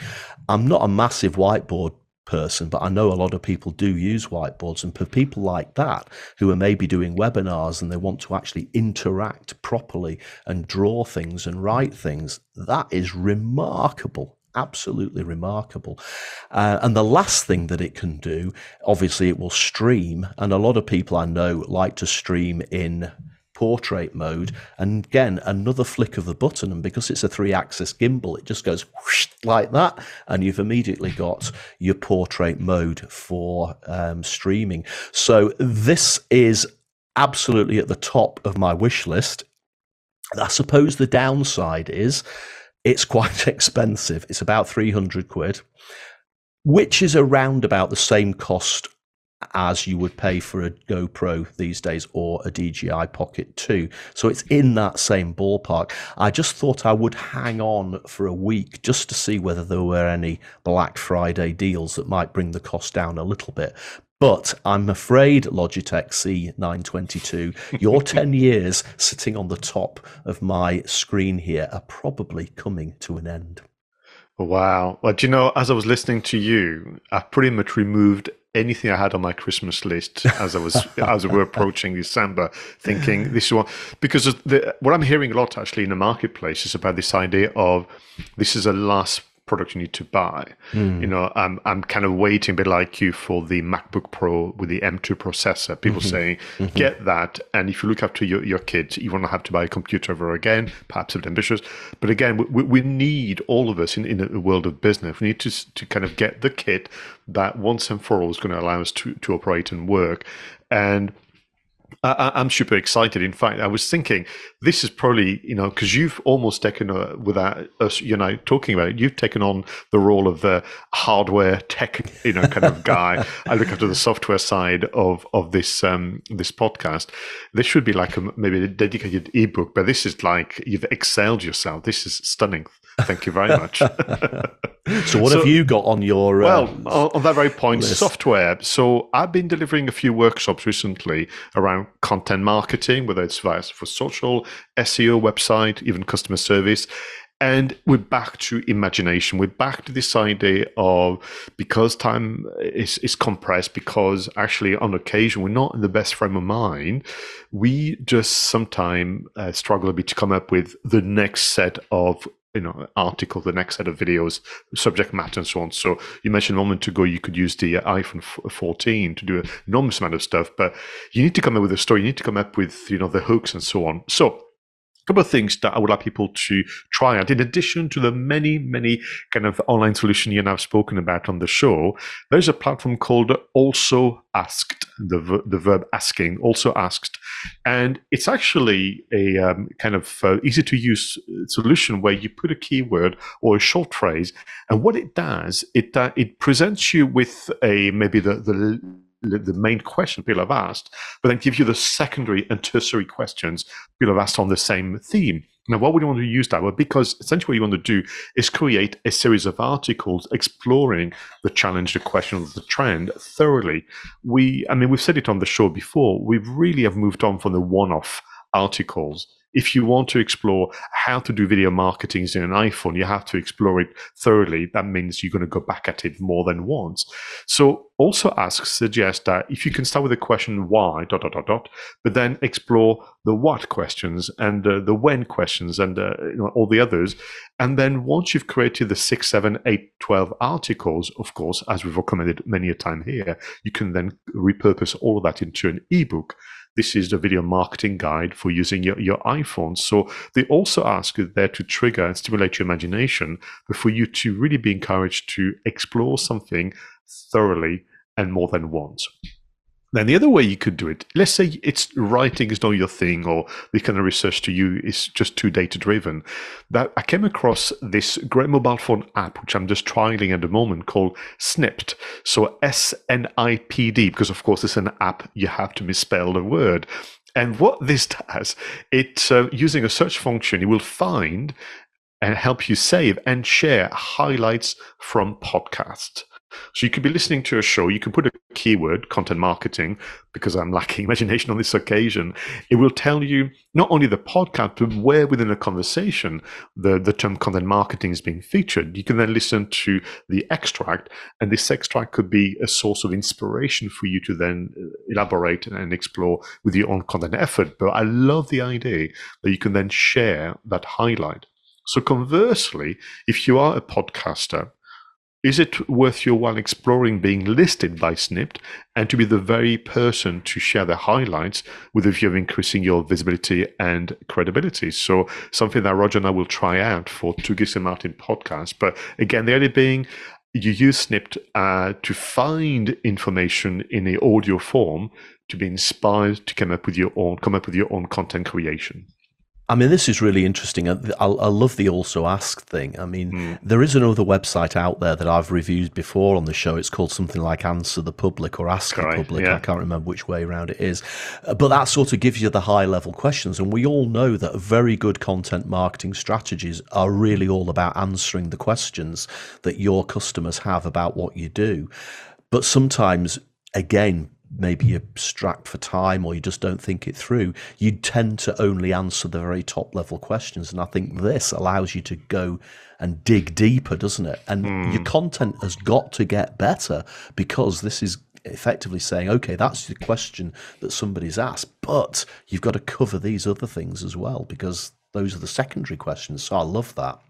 I'm not a massive whiteboard person, but I know a lot of people do use whiteboards. And for people like that who are maybe doing webinars and they want to actually interact properly and draw things and write things, that is remarkable. Absolutely remarkable. Uh, and the last thing that it can do, obviously, it will stream. And a lot of people I know like to stream in portrait mode. And again, another flick of the button. And because it's a three axis gimbal, it just goes whoosh, like that. And you've immediately got your portrait mode for um, streaming. So this is absolutely at the top of my wish list. I suppose the downside is it's quite expensive. It's about 300 quid, which is around about the same cost as you would pay for a GoPro these days or a DJI Pocket 2. So it's in that same ballpark. I just thought I would hang on for a week just to see whether there were any Black Friday deals that might bring the cost down a little bit. But I'm afraid, Logitech C922, your 10 years sitting on the top of my screen here are probably coming to an end. Wow. Well, do you know, as I was listening to you, I've pretty much removed anything I had on my Christmas list as I was as we were approaching December, thinking this is what because the, what I'm hearing a lot actually in the marketplace is about this idea of this is a last product you need to buy. Mm. You know, I'm I'm kind of waiting a bit like you for the MacBook Pro with the M2 processor. People mm-hmm. saying mm-hmm. get that, and if you look after your, your kids, you won't have to buy a computer ever again. Perhaps a bit ambitious, but again, we, we need all of us in in the world of business. We need to to kind of get the kit that once and for all is going to allow us to to operate and work, and I, am super excited. In fact, I was thinking this is probably you know because you've almost taken a, without us you know talking about it, you've taken on the role of the hardware tech you know kind of guy. I look after the software side of of this um, this podcast. This should be like a, maybe a dedicated ebook, but this is like you've excelled yourself. This is stunning. Thank you very much. so, what so, have you got on your? Uh, well, on that very point, list? software. So, I've been delivering a few workshops recently around content marketing, whether it's via for social, SEO, website, even customer service. And we're back to imagination. We're back to this idea of because time is, is compressed, because actually on occasion we're not in the best frame of mind, we just sometimes uh, struggle a bit to come up with the next set of you know article, the next set of videos, subject matter, and so on. So you mentioned a moment ago you could use the iPhone 14 to do an enormous amount of stuff, but you need to come up with a story. You need to come up with you know the hooks and so on. So couple of things that I would like people to try out. In addition to the many, many kind of online solution you and I've spoken about on the show, there's a platform called Also Asked, the, the verb asking, Also Asked. And it's actually a um, kind of uh, easy to use solution where you put a keyword or a short phrase. And what it does, it, uh, it presents you with a maybe the, the the main question people have asked, but then give you the secondary and tertiary questions people have asked on the same theme. Now, why would you want to use that? Well, because essentially what you want to do is create a series of articles exploring the challenge, the question, the trend thoroughly. We, I mean, we've said it on the show before. We really have moved on from the one-off articles if you want to explore how to do video marketing in an iPhone, you have to explore it thoroughly. That means you're going to go back at it more than once. So also asks suggest that if you can start with the question why, dot, dot, dot, dot, but then explore the what questions and uh, the when questions and uh, you know, all the others. And then once you've created the six, seven, eight, 12 articles, of course, as we've recommended many a time here, you can then repurpose all of that into an ebook this is the video marketing guide for using your, your iPhone. So they also ask you there to trigger and stimulate your imagination, but for you to really be encouraged to explore something thoroughly and more than once. Then the other way you could do it, let's say it's writing is not your thing, or the kind of research to you is just too data driven. That I came across this great mobile phone app, which I'm just trialing at the moment, called Snipd. So S N I P D, because of course it's an app you have to misspell the word. And what this does, it's uh, using a search function, it will find and help you save and share highlights from podcasts. So you could be listening to a show, you can put a keyword, content marketing, because I'm lacking imagination on this occasion. It will tell you not only the podcast, but where within a conversation the, the term content marketing is being featured. You can then listen to the extract, and this extract could be a source of inspiration for you to then uh, elaborate and explore with your own content effort. But I love the idea that you can then share that highlight. So conversely, if you are a podcaster is it worth your while exploring being listed by Snipd and to be the very person to share the highlights with a view of increasing your visibility and credibility? So something that Roger and I will try out for Two Geeks and Marketing podcast. But again, the idea being you use Snipd uh, to find information in a audio form to be inspired to come up with your own come up with your own content creation. I mean, this is really interesting. I, I, love the also ask thing. I mean, mm. there is another website out there that I've reviewed before on the show. It's called something like Answer the Public or Ask the Public. Yeah. I can't remember which way around it is. Uh, but that sort of gives you the high level questions. And we all know that very good content marketing strategies are really all about answering the questions that your customers have about what you do. But sometimes, again, maybe you're strapped for time or you just don't think it through, you tend to only answer the very top level questions. And I think this allows you to go and dig deeper, doesn't it? And mm. your content has got to get better because this is effectively saying, okay, that's the question that somebody's asked, but you've got to cover these other things as well because those are the secondary questions. So I love that.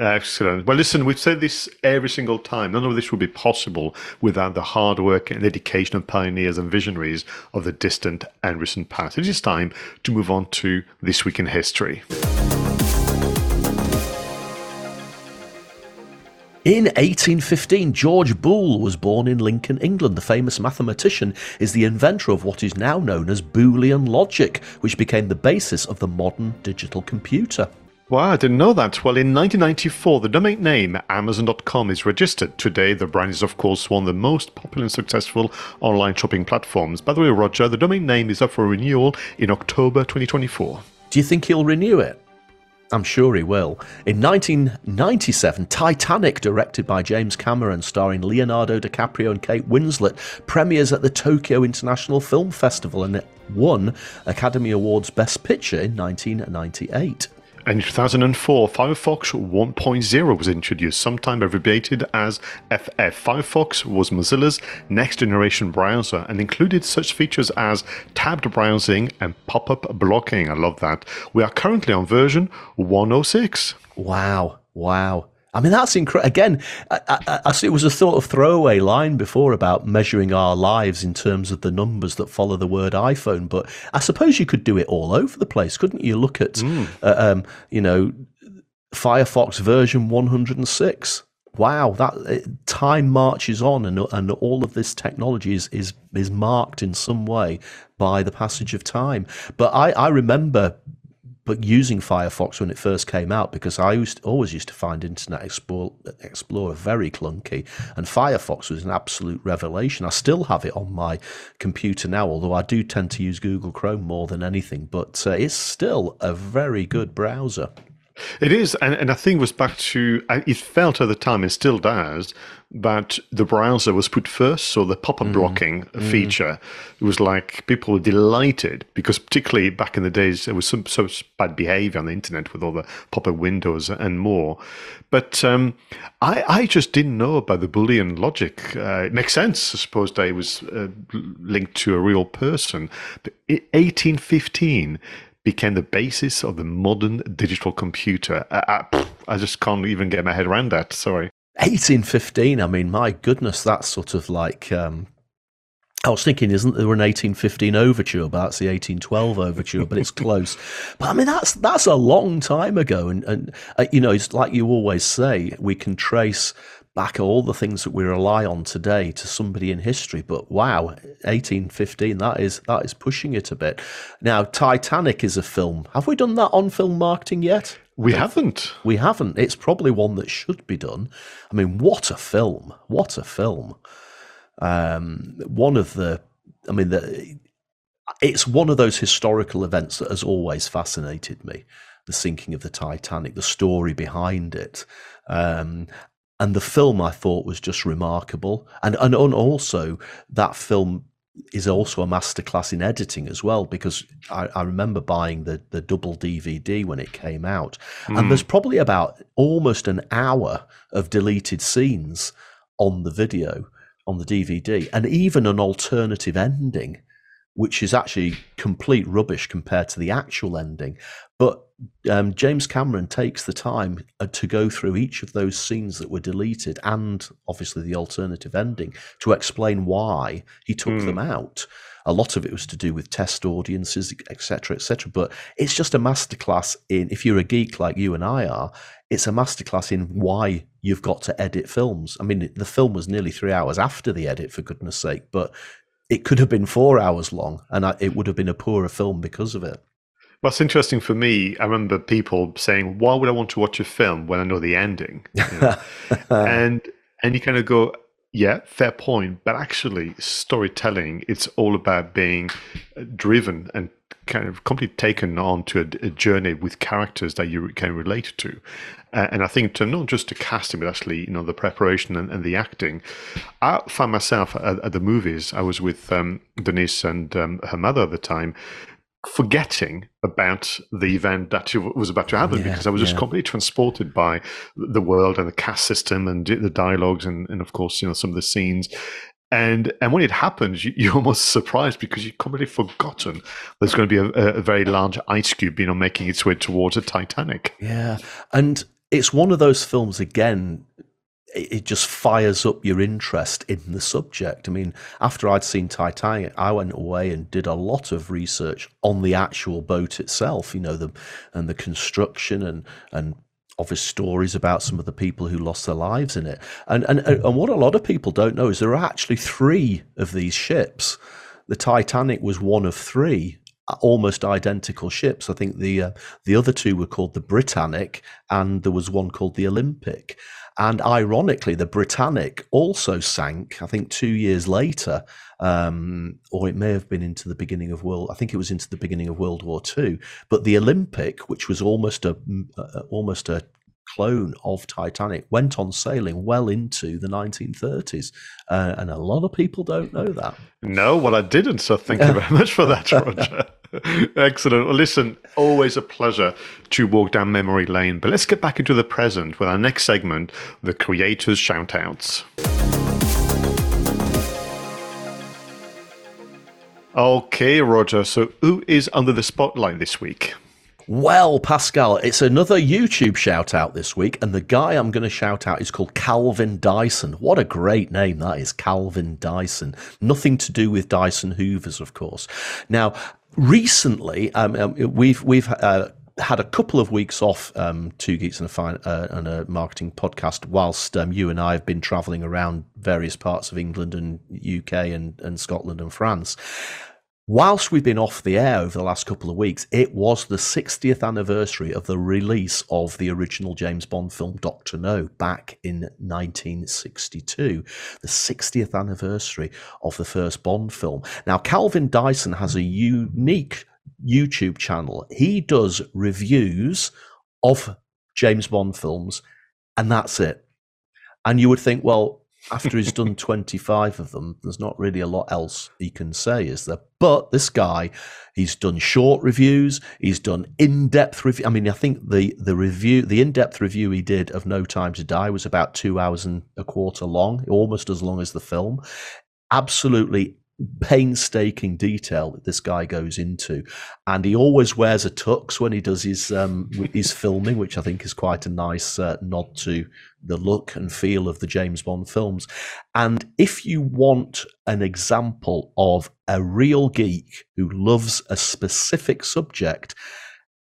Excellent. Well, listen, we've said this every single time. None of this would be possible without the hard work and dedication of pioneers and visionaries of the distant and recent past. It is time to move on to This Week in History. In 1815, George Boole was born in Lincoln, England. The famous mathematician is the inventor of what is now known as Boolean logic, which became the basis of the modern digital computer. Wow, I didn't know that. Well, in 1994, the domain name Amazon.com is registered. Today, the brand is, of course, one of the most popular and successful online shopping platforms. By the way, Roger, the domain name is up for renewal in October 2024. Do you think he'll renew it? I'm sure he will. In 1997, Titanic, directed by James Cameron, starring Leonardo DiCaprio and Kate Winslet, premieres at the Tokyo International Film Festival and it won Academy Awards Best Picture in 1998. In 2004, Firefox 1.0 was introduced, sometime abbreviated as FF. Firefox was Mozilla's next generation browser and included such features as tabbed browsing and pop up blocking. I love that. We are currently on version 106. Wow. Wow. I mean, that's incredible. Again, I, I, I, it was a sort of throwaway line before about measuring our lives in terms of the numbers that follow the word iPhone, but I suppose you could do it all over the place, couldn't you? Look at, mm. uh, um, you know, Firefox version 106. Wow, that uh, time marches on, and and all of this technology is is is marked in some way by the passage of time. But I, I remember but using Firefox when it first came out because I used always used to find Internet Explorer, Explorer very clunky, and Firefox was an absolute revelation. I still have it on my computer now, although I do tend to use Google Chrome more than anything. But uh, it's still a very good browser. It is, and, and I think it was back to it felt at the time, and still does, that the browser was put first. So the pop-up mm. blocking mm. feature, it was like people were delighted because particularly back in the days there was some so bad behavior on the internet with all the pop-up windows and more. But um, I, I just didn't know about the Boolean logic. Uh, it makes sense, I suppose, that it was uh, linked to a real person. But 1815 became the basis of the modern digital computer. I, I, I just can't even get my head around that. Sorry. 1815. I mean, my goodness, that's sort of like. Um, I was thinking, isn't there an 1815 overture? But that's the 1812 overture, but it's close. But I mean, that's that's a long time ago, and and uh, you know, it's like you always say, we can trace back all the things that we rely on today to somebody in history. But wow, 1815, that is that is pushing it a bit. Now, Titanic is a film. Have we done that on film marketing yet? We haven't. We haven't. It's probably one that should be done. I mean, what a film! What a film! Um, one of the, I mean, the, it's one of those historical events that has always fascinated me. The sinking of the Titanic, the story behind it, um, and the film I thought was just remarkable, and and, and also that film is also a masterclass in editing as well because I, I, remember buying the the double DVD when it came out, mm. and there's probably about almost an hour of deleted scenes on the video on the DVD, and even an alternative ending, which is actually complete rubbish compared to the actual ending. But um, James Cameron takes the time uh, to go through each of those scenes that were deleted and obviously the alternative ending to explain why he took mm. them out. A lot of it was to do with test audiences, etc., etc. But it's just a masterclass in, if you're a geek like you and I are, it's a masterclass in why you've got to edit films. I mean, the film was nearly three hours after the edit, for goodness sake, but it could have been four hours long and it would have been a poorer film because of it. What's interesting for me, I remember people saying, "Why would I want to watch a film when I know the ending?" You know? and and you kind of go, "Yeah, fair point." But actually, storytelling it's all about being driven and kind of completely taken on to a, a journey with characters that you can relate to. Uh, and I think to not just the casting, but actually, you know, the preparation and, and the acting. I found myself at, at, the movies. I was with um, Denise and um, her mother at the time, forgetting about the event that was about to happen yeah, because I was just yeah. completely transported by the world and the cast system and the dialogues and, and of course you know some of the scenes and and when it happens you, you're almost surprised because you've completely forgotten there's going to be a, a very large ice cube you know making its way towards a Titanic yeah and it's one of those films again it just fires up your interest in the subject. I mean, after I'd seen Titanic, I went away and did a lot of research on the actual boat itself, you know, the and the construction and and obvious stories about some of the people who lost their lives in it. And and and what a lot of people don't know is there are actually three of these ships. The Titanic was one of three almost identical ships. I think the uh, the other two were called the Britannic, and there was one called the Olympic. And ironically, the Britannic also sank, I think, two years later, um, or it may have been into the beginning of World. I think it was into the beginning of World War II. But the Olympic, which was almost a uh, almost a clone of Titanic, went on sailing well into the 1930s, uh, and a lot of people don't know that. No, well, I didn't. So thank you very much for that, Roger. Excellent. Well, listen, always a pleasure to walk down memory lane. But let's get back into the present with our next segment the creators' shoutouts. Okay, Roger. So, who is under the spotlight this week? Well, Pascal, it's another YouTube shout out this week, and the guy I'm going to shout out is called Calvin Dyson. What a great name that is, Calvin Dyson. Nothing to do with Dyson Hoovers, of course. Now, recently, um, um, we've we've uh, had a couple of weeks off um, two geeks and a fine uh, and a marketing podcast whilst um, you and I have been travelling around various parts of England and UK and, and Scotland and France Whilst we've been off the air over the last couple of weeks, it was the 60th anniversary of the release of the original James Bond film Doctor No back in 1962. The 60th anniversary of the first Bond film. Now, Calvin Dyson has a unique YouTube channel. He does reviews of James Bond films, and that's it. And you would think, well, after he's done 25 of them, there's not really a lot else he can say, is there? But this guy, he's done short reviews, he's done in-depth review. I mean, I think the the review, the in-depth review he did of No Time to Die was about two hours and a quarter long, almost as long as the film. Absolutely painstaking detail that this guy goes into, and he always wears a tux when he does his um, his filming, which I think is quite a nice uh, nod to the look and feel of the James Bond films. And if you want an example of a real geek who loves a specific subject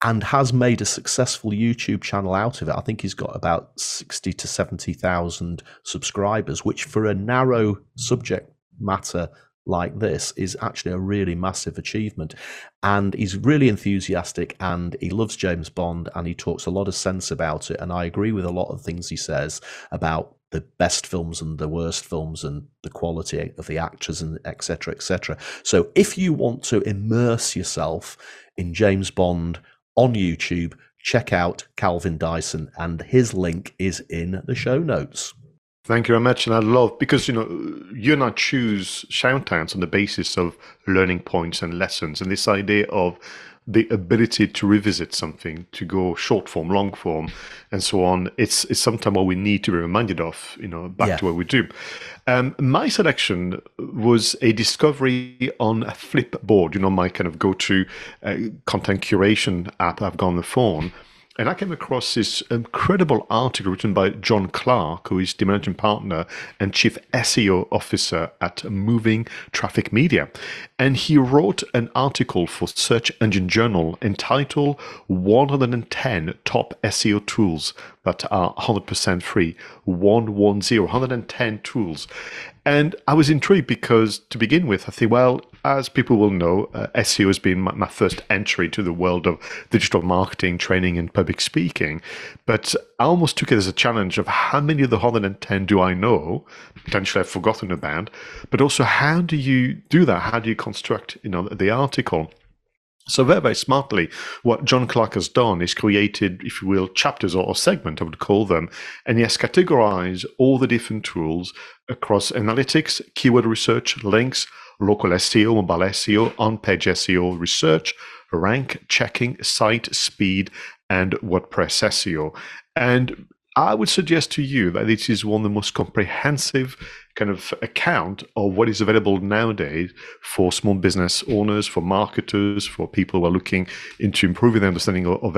and has made a successful YouTube channel out of it. I think he's got about 60 to 70,000 subscribers, which for a narrow subject matter like this is actually a really massive achievement. And he's really enthusiastic and he loves James Bond and he talks a lot of sense about it. And I agree with a lot of things he says about the best films and the worst films and the quality of the actors and etc etc so if you want to immerse yourself in james bond on youtube check out calvin dyson and his link is in the show notes Thank you very much. And I love because you know you and I choose shoutouts on the basis of learning points and lessons, and this idea of the ability to revisit something, to go short form, long form, and so on. It's it's sometimes what we need to be reminded of. You know, back yeah. to what we do. Um, my selection was a discovery on Flipboard. You know, my kind of go to uh, content curation app I've got on the phone and I came across this incredible article written by John Clark, who is the managing partner and chief SEO officer at Moving Traffic Media. And he wrote an article for Search Engine Journal entitled 110 Top SEO Tools that are 100% free. 110, 110 tools. And I was intrigued because to begin with, I think, well, as people will know, uh, SEO has been my, my, first entry to the world of digital marketing, training, and public speaking. But I almost took it as a challenge of how many of the 110 do I know? Potentially I've forgotten about. But also, how do you do that? How do you construct, you know, the article? So very, very smartly, what John Clark has done is created, if you will, chapters or, or segment, I would call them, and he has categorized all the different tools across analytics, keyword research, links, local SEO, mobile SEO, on-page SEO research, rank checking, site speed, and WordPress SEO. And I would suggest to you that this is one of the most comprehensive kind of account of what is available nowadays for small business owners, for marketers, for people who are looking into improving their understanding of, of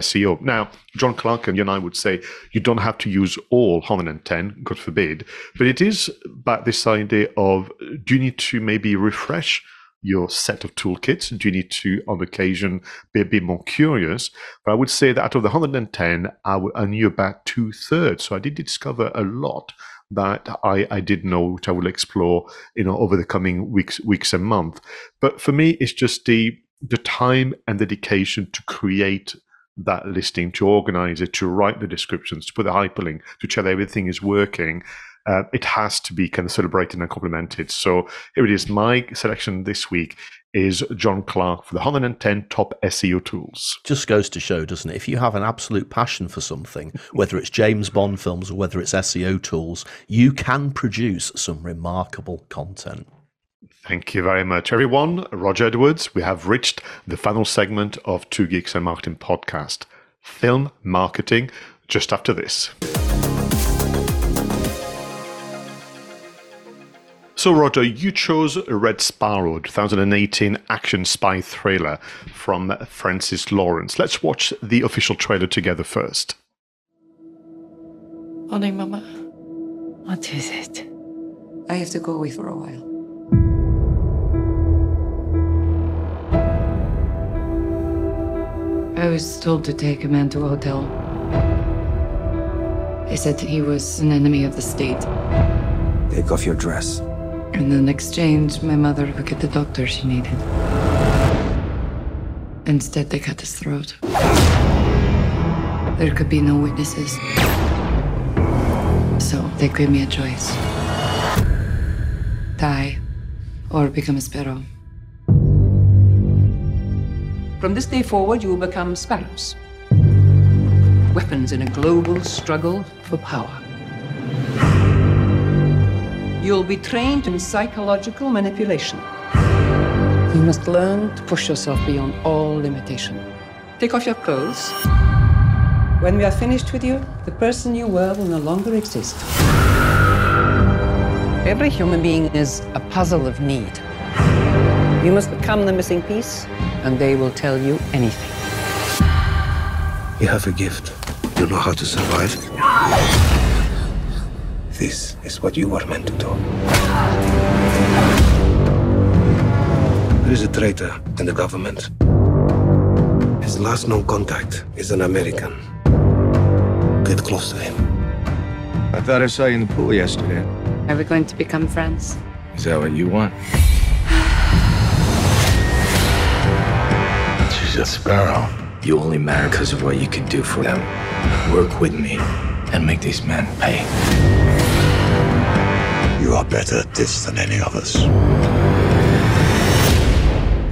SEO. Now, John Clark and you and I would say you don't have to use all 110, God forbid, but it is about this idea of do you need to maybe refresh your set of toolkits? Do you need to, on occasion, be a bit more curious? But I would say that out of the 110, I, w- I knew about two thirds. So I did discover a lot that I, I did know, which I will explore, you know, over the coming weeks, weeks and months. But for me, it's just the the time and dedication to create that listing, to organize it, to write the descriptions, to put the hyperlink, to check that everything is working. Uh, it has to be kind of celebrated and complimented. So here it is. My selection this week is John Clark for the 110 top SEO tools. Just goes to show, doesn't it? If you have an absolute passion for something, whether it's James Bond films or whether it's SEO tools, you can produce some remarkable content. Thank you very much, everyone. Roger Edwards, we have reached the final segment of Two Geeks and Marketing podcast film marketing just after this. So, Roger, you chose Red Sparrow, 2018 action spy thriller from Francis Lawrence. Let's watch the official trailer together first. Morning, Mama. What is it? I have to go away for a while. I was told to take a man to a hotel. They said he was an enemy of the state. Take off your dress. And in exchange, my mother would get the doctor she needed. Instead, they cut his throat. There could be no witnesses. So they gave me a choice die or become a sparrow. From this day forward, you will become sparrows. Weapons in a global struggle for power. You'll be trained in psychological manipulation. You must learn to push yourself beyond all limitation. Take off your clothes. When we are finished with you, the person you were will no longer exist. Every human being is a puzzle of need. You must become the missing piece, and they will tell you anything. You have a gift. You know how to survive. This is what you were meant to do. There is a traitor in the government. His last known contact is an American. Get close to him. I thought I saw you in the pool yesterday. Are we going to become friends? Is that what you want? She's a sparrow. You only matter because of what you can do for them. Work with me and make these men pay. You are better at this than any of us.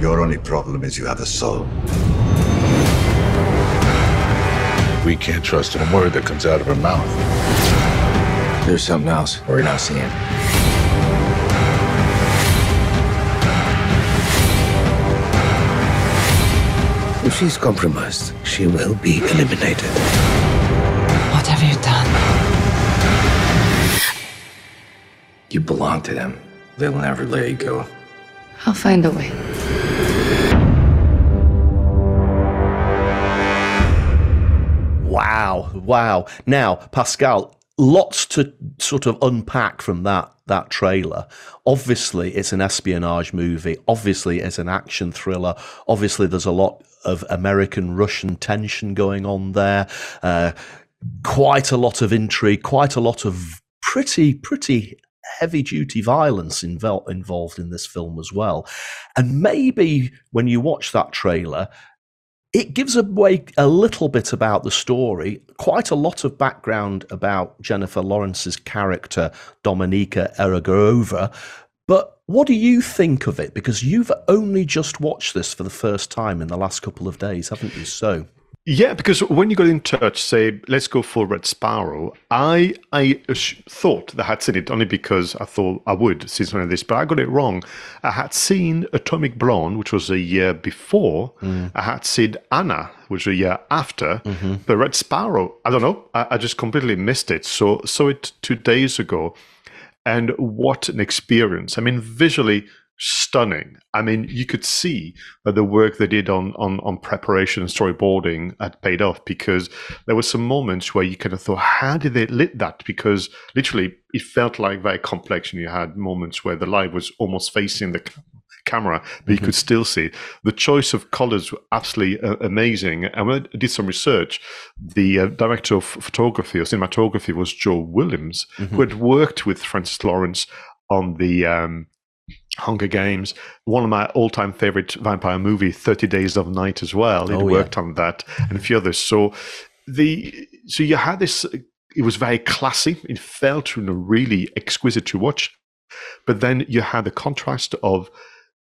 Your only problem is you have a soul. We can't trust a word that comes out of her mouth. There's something else we're not seeing. If she's compromised, she will be eliminated. What have you done? You belong to them. They'll never let you go. I'll find a way. Wow, wow. Now, Pascal, lots to sort of unpack from that that trailer. Obviously, it's an espionage movie. Obviously, it's an action thriller. Obviously, there's a lot of American Russian tension going on there. Uh, quite a lot of intrigue. Quite a lot of pretty pretty heavy duty violence involved in this film as well. And maybe when you watch that trailer, it gives away a little bit about the story, quite a lot of background about Jennifer Lawrence's character, Dominika Egorova. What do you think of it? Because you've only just watched this for the first time in the last couple of days, haven't you? So. Yeah, because when you got in touch, say, let's go for Red Sparrow, I I thought that I had seen it only because I thought I would see something like this, but I got it wrong. I had seen Atomic Blonde, which was a year before. Mm. I had seen Anna, which was a year after. Mm-hmm. But Red Sparrow, I don't know, I, I just completely missed it. So saw it two days ago. And what an experience. I mean, visually, stunning. I mean, you could see that the work they did on on on preparation and storyboarding had paid off because there were some moments where you kind of thought, how did they lit that? Because literally, it felt like very complex, and you had moments where the light was almost facing the camera, but mm-hmm. you could still see the choice of colors were absolutely uh, amazing. And when I did some research, the uh, director of photography or cinematography was Jo Willems, mm-hmm. who had worked with Francis Lawrence on the um, Hunger Games, one of my all-time favorite vampire movie, Thirty Days of Night, as well. He oh, worked yeah. on that and a few others. So the so you had this. It was very classy. It felt really exquisite to watch. But then you had the contrast of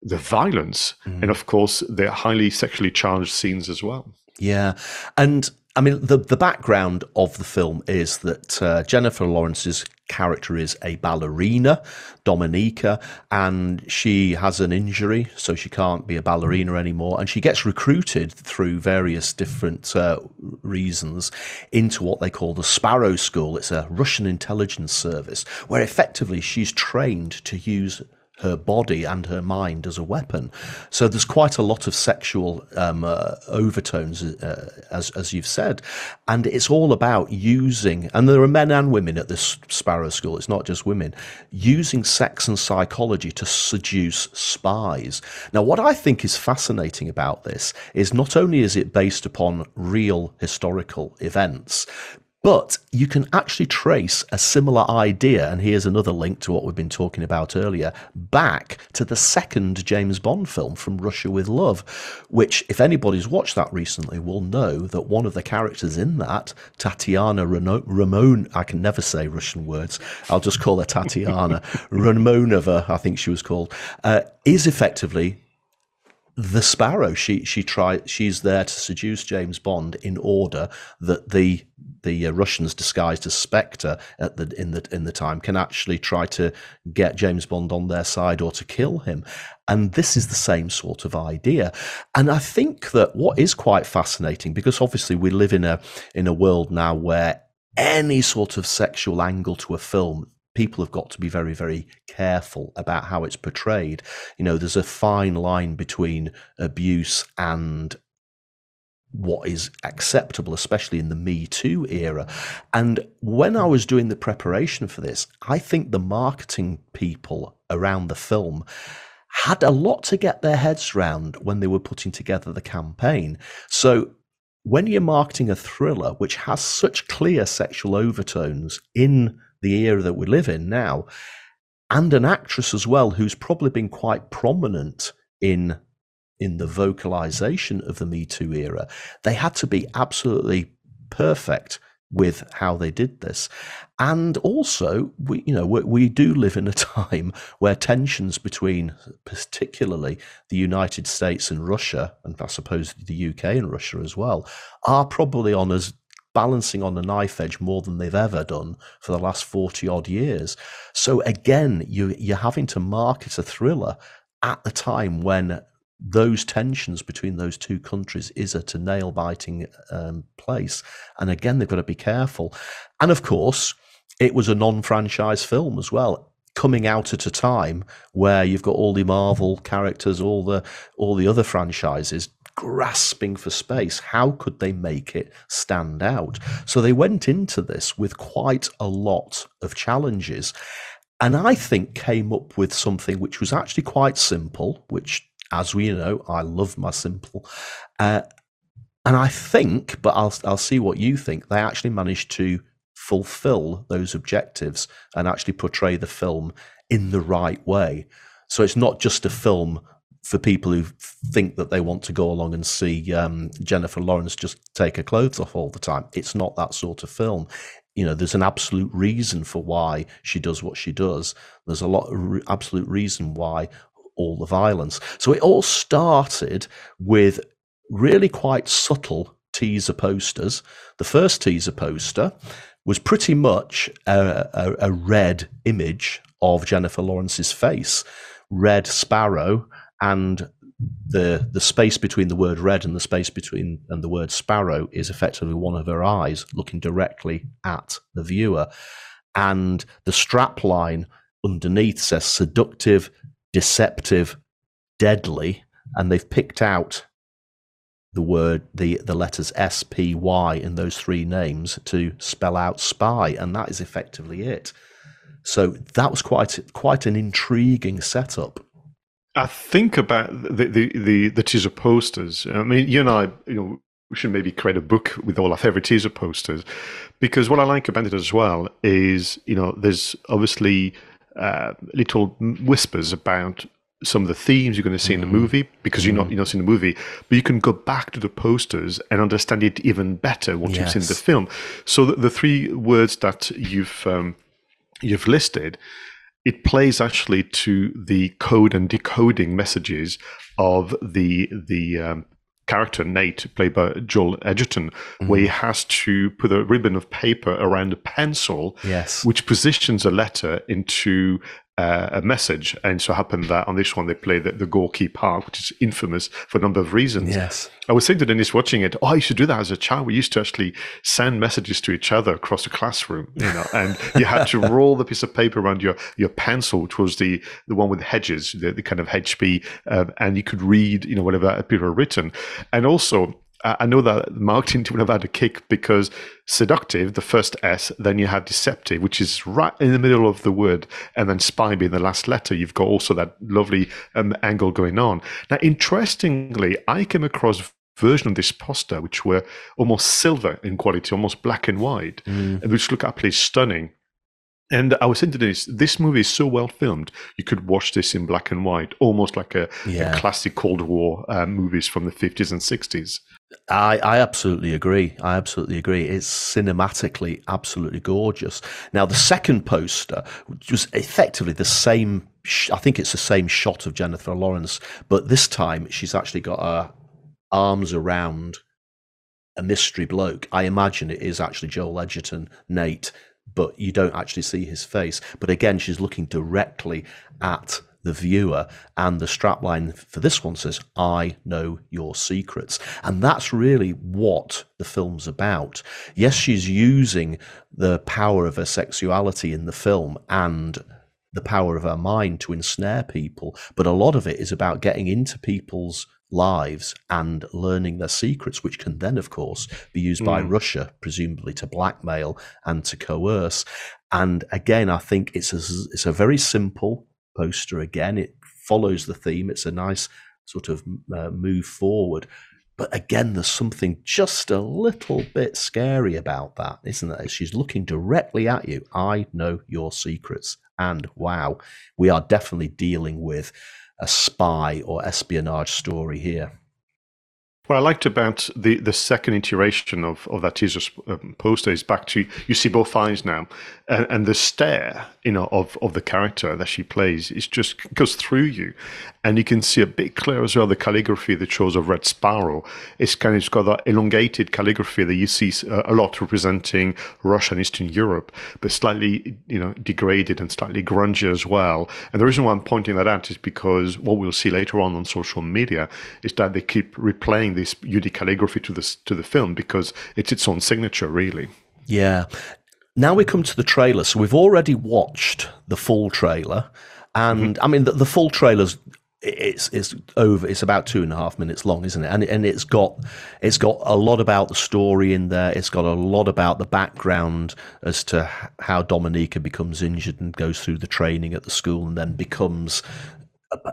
the violence mm. and, of course, the highly sexually charged scenes as well. Yeah, and I mean, the the background of the film is that uh, Jennifer Lawrence's character is a ballerina, Dominika, and she has an injury, so she can't be a ballerina anymore. And she gets recruited through various different uh, reasons into what they call the Sparrow School. It's a Russian intelligence service where effectively she's trained to use her body and her mind as a weapon. So there's quite a lot of sexual um, uh, overtones, uh, as as you've said, and it's all about using. And there are men and women at this Sparrow School. It's not just women using sex and psychology to seduce spies. Now, what I think is fascinating about this is not only is it based upon real historical events, But you can actually trace a similar idea, and here's another link to what we've been talking about earlier, back to the second James Bond film from Russia with Love, which, if anybody's watched that recently, will know that one of the characters in that, Tatiana Ramon, I can never say Russian words, I'll just call her Tatiana Ramonova, I think she was called, uh, is effectively the Sparrow. She she tries. She's there to seduce James Bond in order that the the uh, Russians disguised as Spectre at the in the in the time can actually try to get James Bond on their side or to kill him. And this is the same sort of idea. And I think that what is quite fascinating because obviously we live in a in a world now where any sort of sexual angle to a film people have got to be very, very careful about how it's portrayed. You know, there's a fine line between abuse and what is acceptable, especially in the Me Too era. And when I was doing the preparation for this, I think the marketing people around the film had a lot to get their heads round when they were putting together the campaign. So when you're marketing a thriller which has such clear sexual overtones in the era that we live in now, and an actress as well who's probably been quite prominent in in the vocalization of the Me Too era. They had to be absolutely perfect with how they did this. And also, we, you know, we, we, do live in a time where tensions between, particularly the United States and Russia, and I suppose the UK and Russia as well, are probably on as balancing on the knife edge more than they've ever done for the last 40 odd years. So again, you, you're having to market a thriller at the time when those tensions between those two countries is at a nail biting um, place. And again, they've got to be careful. And of course, it was a non franchise film as well coming out at a time where you've got all the Marvel characters, all the all the other franchises grasping for space. How could they make it stand out? So they went into this with quite a lot of challenges. And I think came up with something which was actually quite simple, which, as we know, I love my simple. Uh, and I think, but I'll, I'll see what you think, they actually managed to fulfill those objectives and actually portray the film in the right way. So it's not just a film for people who think that they want to go along and see um, Jennifer Lawrence just take her clothes off all the time. It's not that sort of film. You know, there's an absolute reason for why she does what she does. There's a lot of re- absolute reason why all the violence. So it all started with really quite subtle teaser posters. The first teaser poster was pretty much a, a, a red image of Jennifer Lawrence's face, red sparrow and the the space between the word red and the space between and the word sparrow is effectively one of her eyes looking directly at the viewer and the strap line underneath says seductive deceptive deadly and they've picked out the word the the letters S P Y in those three names to spell out spy and that is effectively it so that was quite quite an intriguing setup I think about the, the, the, the teaser posters. I mean, you and I, you know, we should maybe create a book with all our favorite teaser posters, because what I like about it as well is, you know, there's obviously uh, little whispers about some of the themes you're going to see mm-hmm. in the mm-hmm. movie because you're not mm-hmm. you're not seeing the movie, but you can go back to the posters and understand it even better once yes. you've seen the film. So the, the three words that you've um, you've listed it plays actually to the code and decoding messages of the the um, character Nate, played by Joel Edgerton, mm-hmm. where he has to put a ribbon of paper around a pencil, yes, which positions a letter into uh, a message. And so happened that on this one they play the, the Gorky Park, which is infamous for a number of reasons. Yes. I was saying to Dennis watching it, oh, I used to do that as a child. We used to actually send messages to each other across the classroom, you know, and you had to roll the piece of paper around your, your pencil, which was the, the one with hedges, the, the kind of HB, um, and you could read, you know, whatever people had written. And also, I know that marketing team would have had a kick because seductive, the first S, then you have deceptive, which is right in the middle of the word, and then spy being the last letter. You've got also that lovely um, angle going on. Now, interestingly, I came across version of this poster, which were almost silver in quality, almost black and white, mm. and which look absolutely stunning. And I was saying to this, this movie is so well filmed, you could watch this in black and white, almost like a, yeah. a classic Cold War uh, movies from the 50s and 60s. I, I absolutely agree. I absolutely agree. It's cinematically absolutely gorgeous. Now, the second poster was effectively the same. I think it's the same shot of Jennifer Lawrence, but this time she's actually got her arms around a mystery bloke. I imagine it is actually Joel Edgerton, Nate, but you don't actually see his face. But again, she's looking directly at the viewer, and the strapline for this one says, I know your secrets. And that's really what the film's about. Yes, she's using the power of her sexuality in the film and the power of her mind to ensnare people, but a lot of it is about getting into people's lives and learning their secrets, which can then, of course, be used mm. by Russia, presumably to blackmail and to coerce. And again, I think it's a, it's a very simple poster. Again, it follows the theme. It's a nice sort of uh, move forward. But again, there's something just a little bit scary about that, isn't there? She's looking directly at you. I know your secrets. And wow, we are definitely dealing with a spy or espionage story here. What I liked about the, the second iteration of, of that teaser um, poster is back to you see both eyes now, and, and the stare you know of, of the character that she plays is just goes through you, and you can see a bit clear as well the calligraphy that shows of Red Sparrow. It's kind of it's got that elongated calligraphy that you see uh, a lot representing Russia and Eastern Europe, but slightly you know degraded and slightly grungy as well. And the reason why I'm pointing that out is because what we'll see later on on social media is that they keep replaying this unique calligraphy to the to the film because it's its own signature, really. Yeah. Now we come to the trailer. So we've already watched the full trailer, and mm-hmm. I mean the, the full trailer's it's it's over. It's about two and a half minutes long, isn't it? And and it's got it's got a lot about the story in there. It's got a lot about the background as to how Dominika becomes injured and goes through the training at the school, and then becomes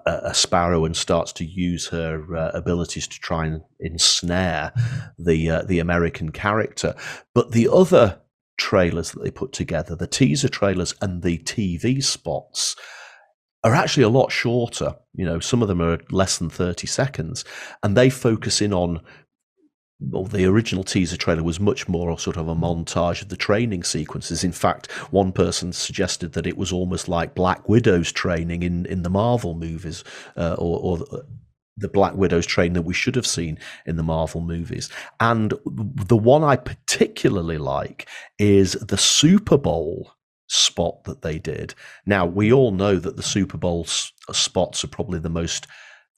a, a sparrow and starts to use her uh, abilities to try and ensnare the uh, the American character. But the other trailers that they put together, the teaser trailers and the TV spots, are actually a lot shorter. You know, some of them are less than 30 seconds, and they focus in on well, the original teaser trailer was much more sort of a montage of the training sequences. In fact, one person suggested that it was almost like Black Widow's training in, in the Marvel movies, uh, or, or the Black Widow's training that we should have seen in the Marvel movies. And the one I particularly like is the Super Bowl spot that they did. Now, we all know that the Super Bowl s- spots are probably the most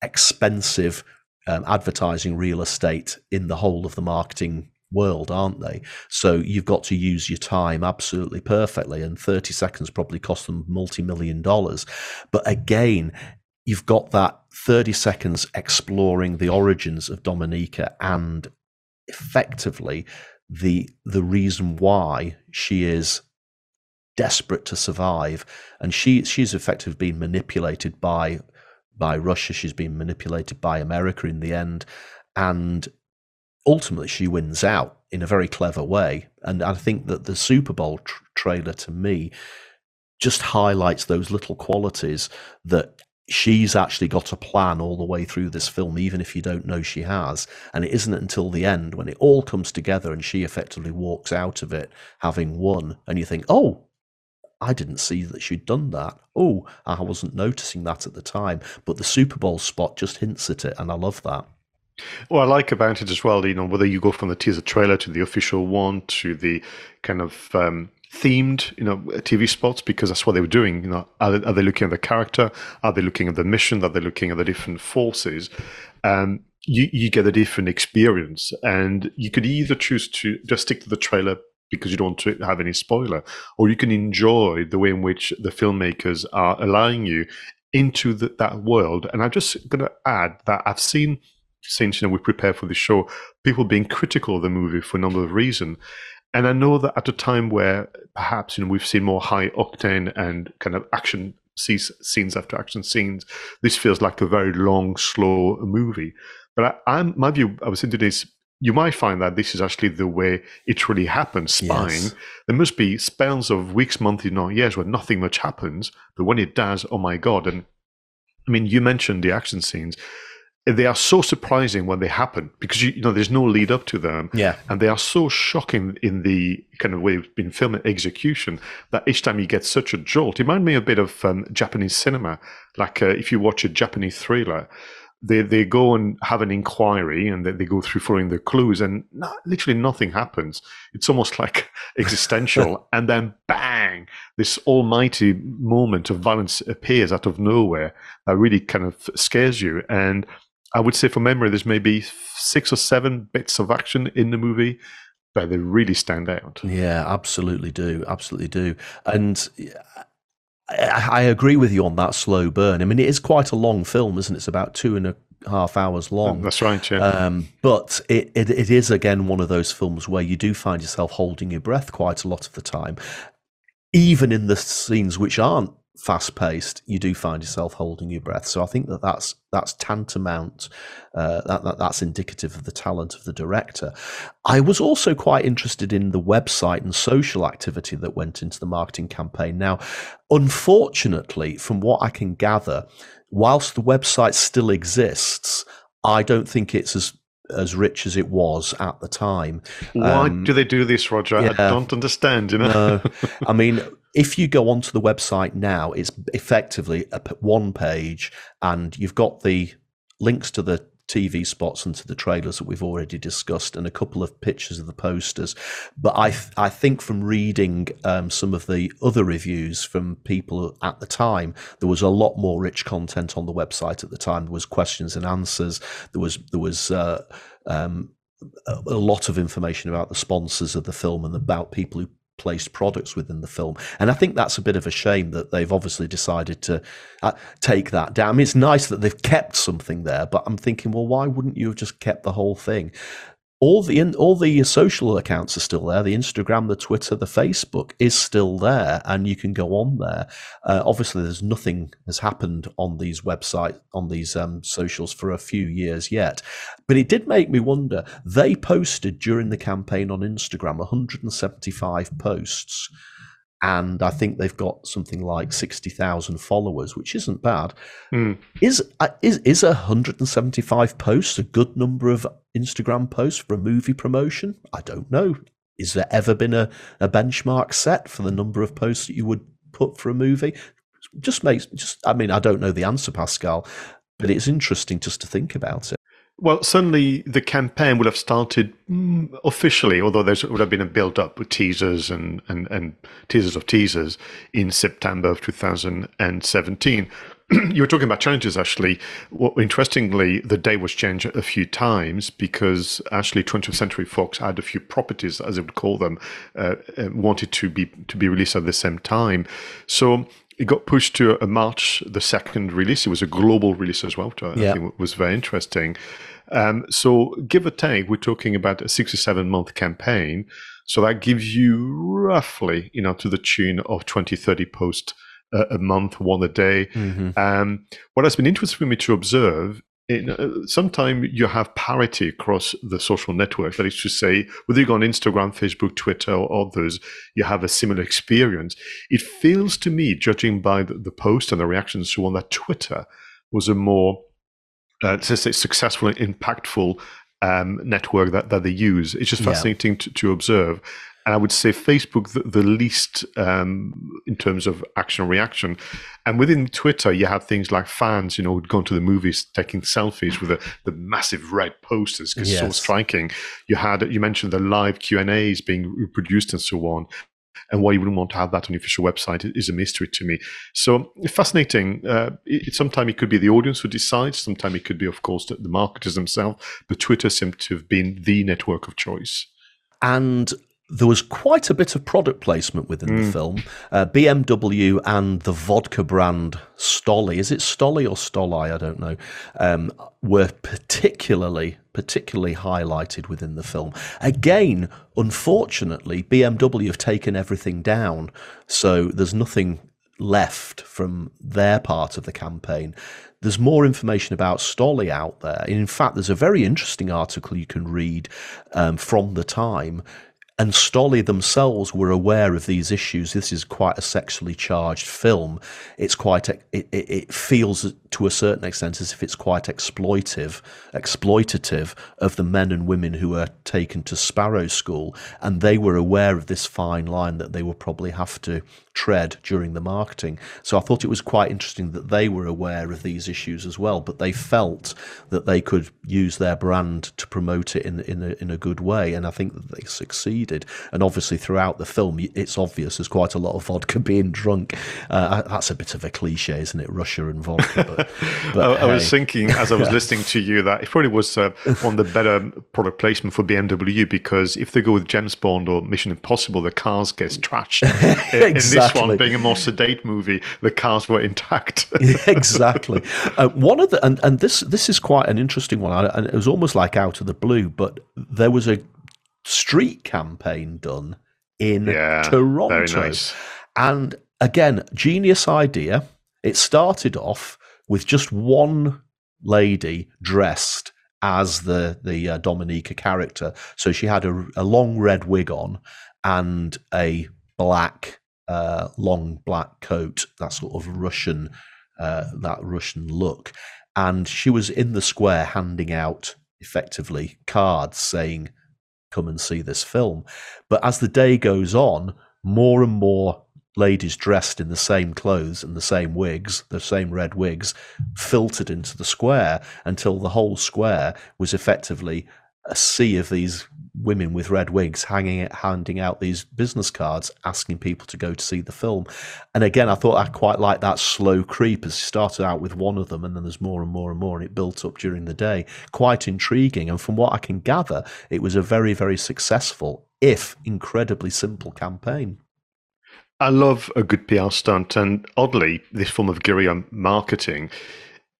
expensive um, advertising real estate in the whole of the marketing world, aren't they? So you've got to use your time absolutely perfectly, and 30 seconds probably cost them multi million dollars. But again, you've got that 30 seconds exploring the origins of Dominika and effectively the the reason why she is desperate to survive and she she's effectively been manipulated by by Russia. She's been manipulated by America in the end. And ultimately, she wins out in a very clever way. And I think that the Super Bowl tr- trailer to me just highlights those little qualities that she's actually got a plan all the way through this film, even if you don't know she has. And it isn't until the end when it all comes together and she effectively walks out of it having won, and you think, oh, I didn't see that she'd done that. Oh, I wasn't noticing that at the time. But the Super Bowl spot just hints at it, and I love that. What I like about it as well, you know, whether you go from the teaser trailer to the official one to the kind of um, themed, you know, TV spots, because that's what they were doing. You know, are they, are they, looking at the character? Are they looking at the mission? Are they looking at the different forces? Um, you, you get a different experience, and you could either choose to just stick to the trailer because you don't want to have any spoiler, or you can enjoy the way in which the filmmakers are allowing you into the, that world. And I'm just going to add that I've seen, since you know we prepare for the show, people being critical of the movie for a number of reasons. And I know that at a time where perhaps you know we've seen more high octane and kind of action scenes after action scenes, this feels like a very long, slow movie. But I, am my view. I was into this. You might find that this is actually the way it really happens. Spying. Yes. There must be spells of weeks, months, you know, years where nothing much happens, but when it does, oh my god! And I mean, you mentioned the action scenes they are so surprising when they happen because you, you, know there's no lead up to them yeah and they are so shocking in the kind of way it's been filmed execution that each time you get such a jolt it reminded me a bit of um, japanese cinema like uh, if you watch a japanese thriller they they go and have an inquiry and they, they go through following the clues and not, literally nothing happens. It's almost like existential. And then bang! This almighty moment of violence appears out of nowhere that really kind of scares you. And I would say from memory, there's maybe six or seven bits of action in the movie, but they really stand out. Yeah, absolutely do, absolutely do, and. I agree with you on that slow burn. I mean, it is quite a long film, isn't it? It's about two and a half hours long. That's right, yeah. Um, but it, it, it is again one of those films where you do find yourself holding your breath quite a lot of the time, even in the scenes which aren't fast paced, you do find yourself holding your breath. So I think that that's that's tantamount. Uh, that, that that's indicative of the talent of the director. I was also quite interested in the website and social activity that went into the marketing campaign. Now, unfortunately, from what I can gather, whilst the website still exists, I don't think it's as as rich as it was at the time. Why um, do they do this, Roger? Yeah, I don't understand. You know, no. I mean, if you go onto the website now, it's effectively a one page, and you've got the links to the TV spots and to the trailers that we've already discussed, and a couple of pictures of the posters. But I, th- I think from reading um, some of the other reviews from people at the time, there was a lot more rich content on the website at the time. There was questions and answers. There was there was. Uh, um, a lot of information about the sponsors of the film and about people who placed products within the film. And I think that's a bit of a shame that they've obviously decided to uh, take that down. I mean, it's nice that they've kept something there, but I'm thinking, well, why wouldn't you have just kept the whole thing? All the all the social accounts are still there. The Instagram, the Twitter, the Facebook is still there, and you can go on there. Uh, obviously, there's nothing has happened on these websites on these um, socials for a few years yet, but it did make me wonder. They posted during the campaign on Instagram 175 posts and I think they've got something like sixty thousand followers, which isn't bad. Mm. Is is is hundred and seventy five posts a good number of Instagram posts for a movie promotion? I don't know. Is there ever been a, a benchmark set for the number of posts that you would put for a movie? Just makes just. I mean, I don't know the answer, Pascal, but it's interesting just to think about it. Well, certainly the campaign would have started mm, officially, although there would have been a build up with teasers and, and, and teasers of teasers in September of 2017. you were talking about challenges, actually. Well, interestingly, the day was changed a few times because actually 20th Century Fox had a few properties, as they would call them, uh, uh, wanted to be to be released at the same time. So it got pushed to a March the second release. It was a global release as well, which I yeah. think was very interesting. Um, so give or take, we're talking about a six or seven month campaign. So that gives you roughly, you know, to the tune of 20, 30 posts a, a month, one a day. Mm-hmm. Um, what has been interesting for me to observe uh, sometimes you have parity across the social networks. That is to say, whether you go on Instagram, Facebook, Twitter, or others, you have a similar experience. It feels to me, judging by the, the post and the reactions to on, that Twitter was a more uh, say successful and impactful um, network that, that they use. It's just fascinating yeah. to, to observe. And I would say Facebook the, the least um, in terms of action reaction. And within Twitter, you have things like fans, you know, who'd gone to the movies taking selfies with the, the massive red posters because yes. it's so striking. You had you mentioned the live Q and A's being reproduced and so on and why you wouldn't want to have that on your official website is a mystery to me. So fascinating. Uh, it, sometimes it could be the audience who decides. Sometimes it could be, of course, the, the marketers themselves. But Twitter seemed to have been the network of choice. And there was quite a bit of product placement within mm. the film. Uh, BMW and the vodka brand Stoli, is it Stoli or Stoli? I don't know. Um, were particularly particularly highlighted within the film. Again, unfortunately, BMW have taken everything down, so there's nothing left from their part of the campaign. there's more information about Stoli out there. In fact, there's a very interesting article you can read um, from the time and Stoli themselves were aware of these issues. This is quite a sexually charged film. It's quite it, it, feels to a certain extent as if it's quite exploitive, exploitative of the men and women who are taken to Sparrow School, and they were aware of this fine line that they will probably have to tread during the marketing. So I thought it was quite interesting that they were aware of these issues as well, but they felt that they could use their brand to promote it in in a, in a good way, and I think that they succeeded. And obviously, throughout the film, it's obvious there's quite a lot of vodka being drunk. Uh, that's a bit of a cliche, isn't it? Russia and vodka. But, but I, hey. I, was thinking as I was listening to you that it probably was uh, one of the better product placement for BMW because if they go with James Bond or Mission Impossible, the cars gets trashed. exactly this one being a more sedate movie, the cars were intact. exactly. Uh, one of the and, and this this is quite an interesting one, and it was almost like out of the blue. But there was a street campaign done in yeah, Toronto, nice. and again, genius idea. It started off with just one lady dressed as the the uh, Dominika character. So she had a, a long red wig on and a black uh, long black coat, that sort of Russian, uh, that Russian look, and she was in the square handing out effectively cards saying, "Come and see this film." But as the day goes on, more and more ladies dressed in the same clothes and the same wigs, the same red wigs, filtered into the square until the whole square was effectively a sea of these women with red wigs hanging handing out these business cards asking people to go to see the film. And again i thought i quite like that slow creep as started out with one of them and then there's more and more and more and it built up during the day. Quite intriguing and from what i can gather it was a very very successful if incredibly simple campaign. I love a good PR stunt, and oddly, this form of guerrilla marketing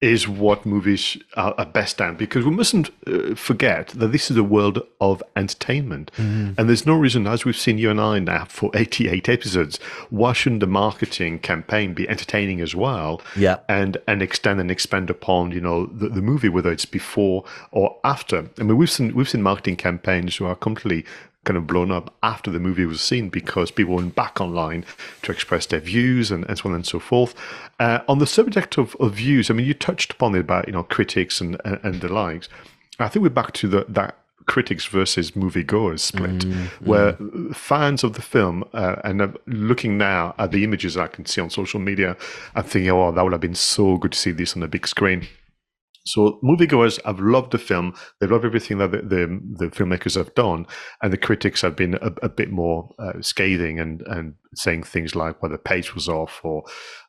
is what movies are, are best at because we mustn't uh, forget that this is a world of entertainment. Mm. and there's no reason as we've seen you and i now for 88 episodes why shouldn't the marketing campaign be entertaining as well? Yeah. And and extend and expand upon you know the, the movie whether it's before or after. I mean we've seen we've seen marketing campaigns who are completely kind of blown up after the movie was seen because people went back online to express their views and, and so on and so forth. Uh, on the subject of, of views, I mean, you touched upon it about you know critics and and, and the likes. I think we're back to the, that critics versus moviegoers split, mm, where mm. fans of the film uh, and uh, looking now at the images I can see on social media, I'm thinking, oh, that would have been so good to see this on a big screen. So moviegoers have loved the film. They love everything that the, the, the, filmmakers have done, and the critics have been a, a bit more uh, scathing and, and saying things like, "Well, the pace was off," or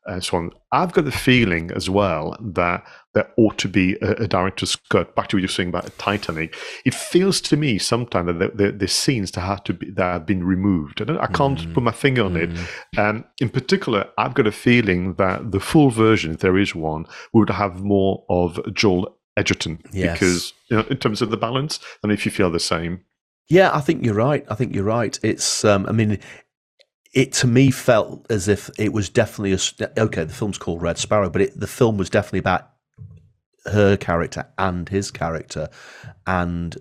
and so on. I've got the feeling as well that there ought to be a, a director's cut. Back to what you were saying about Titanic, it feels to me sometimes that the, the, the scenes that have to be that have been removed. I, I can't mm. put my finger on mm. it. Um, in particular, I've got a feeling that the full version, if there is one, would have more of Joel Edgerton yes. because you know, in terms of the balance. And if you feel the same. Yeah, I think you're right. I think you're right. It's, um, I mean, it to me felt as if it was definitely a okay. The film's called Red Sparrow, but it, the film was definitely about her character and his character, and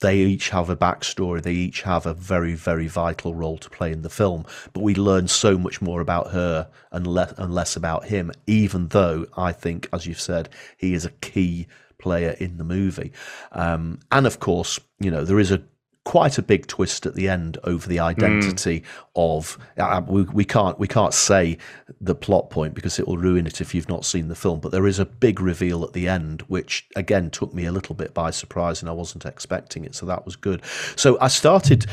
they each have a backstory. They each have a very, very vital role to play in the film. But we learn so much more about her and less and less about him. Even though I think, as you've said, he is a key player in the movie. Um, and of course, you know there is a quite a big twist at the end over the identity mm. of uh, we, we can't we can't say the plot point because it will ruin it if you've not seen the film but there is a big reveal at the end which again took me a little bit by surprise and I wasn't expecting it so that was good so I started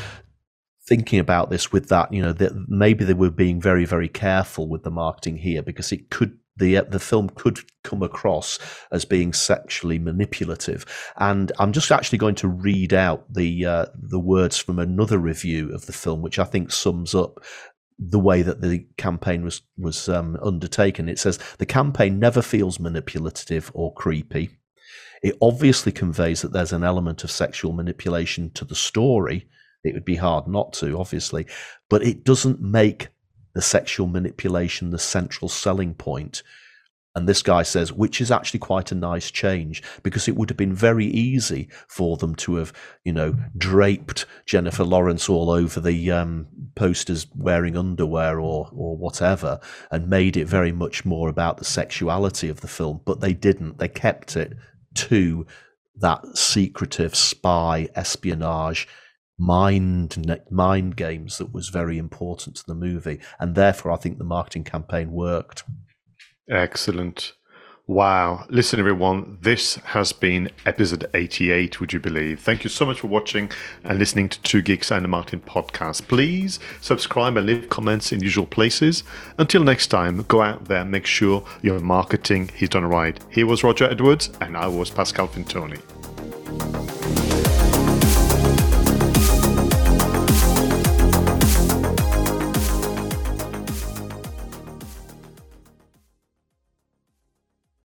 thinking about this with that you know that maybe they were being very very careful with the marketing here because it could the the film could come across as being sexually manipulative. And I'm just actually going to read out the uh, the words from another review of the film, which I think sums up the way that the campaign was was um, undertaken. It says the campaign never feels manipulative or creepy. It obviously conveys that there's an element of sexual manipulation to the story. It would be hard not to, obviously, but it doesn't make the sexual manipulation the central selling point. And this guy says, which is actually quite a nice change because it would have been very easy for them to have, you know, draped Jennifer Lawrence all over the um, posters wearing underwear or, or whatever and made it very much more about the sexuality of the film. But they didn't. They kept it to that secretive spy espionage mind mind games that was very important to the movie and therefore i think the marketing campaign worked Excellent. Wow. Listen, everyone, this has been episode 88, would you believe? Thank you so much for watching and listening to Two Geeks and a Marketing podcast. Please subscribe and leave comments in usual places. Until next time, go out there, make sure your marketing is done right. Here was Roger Edwards, and I was Pascal Fintoni.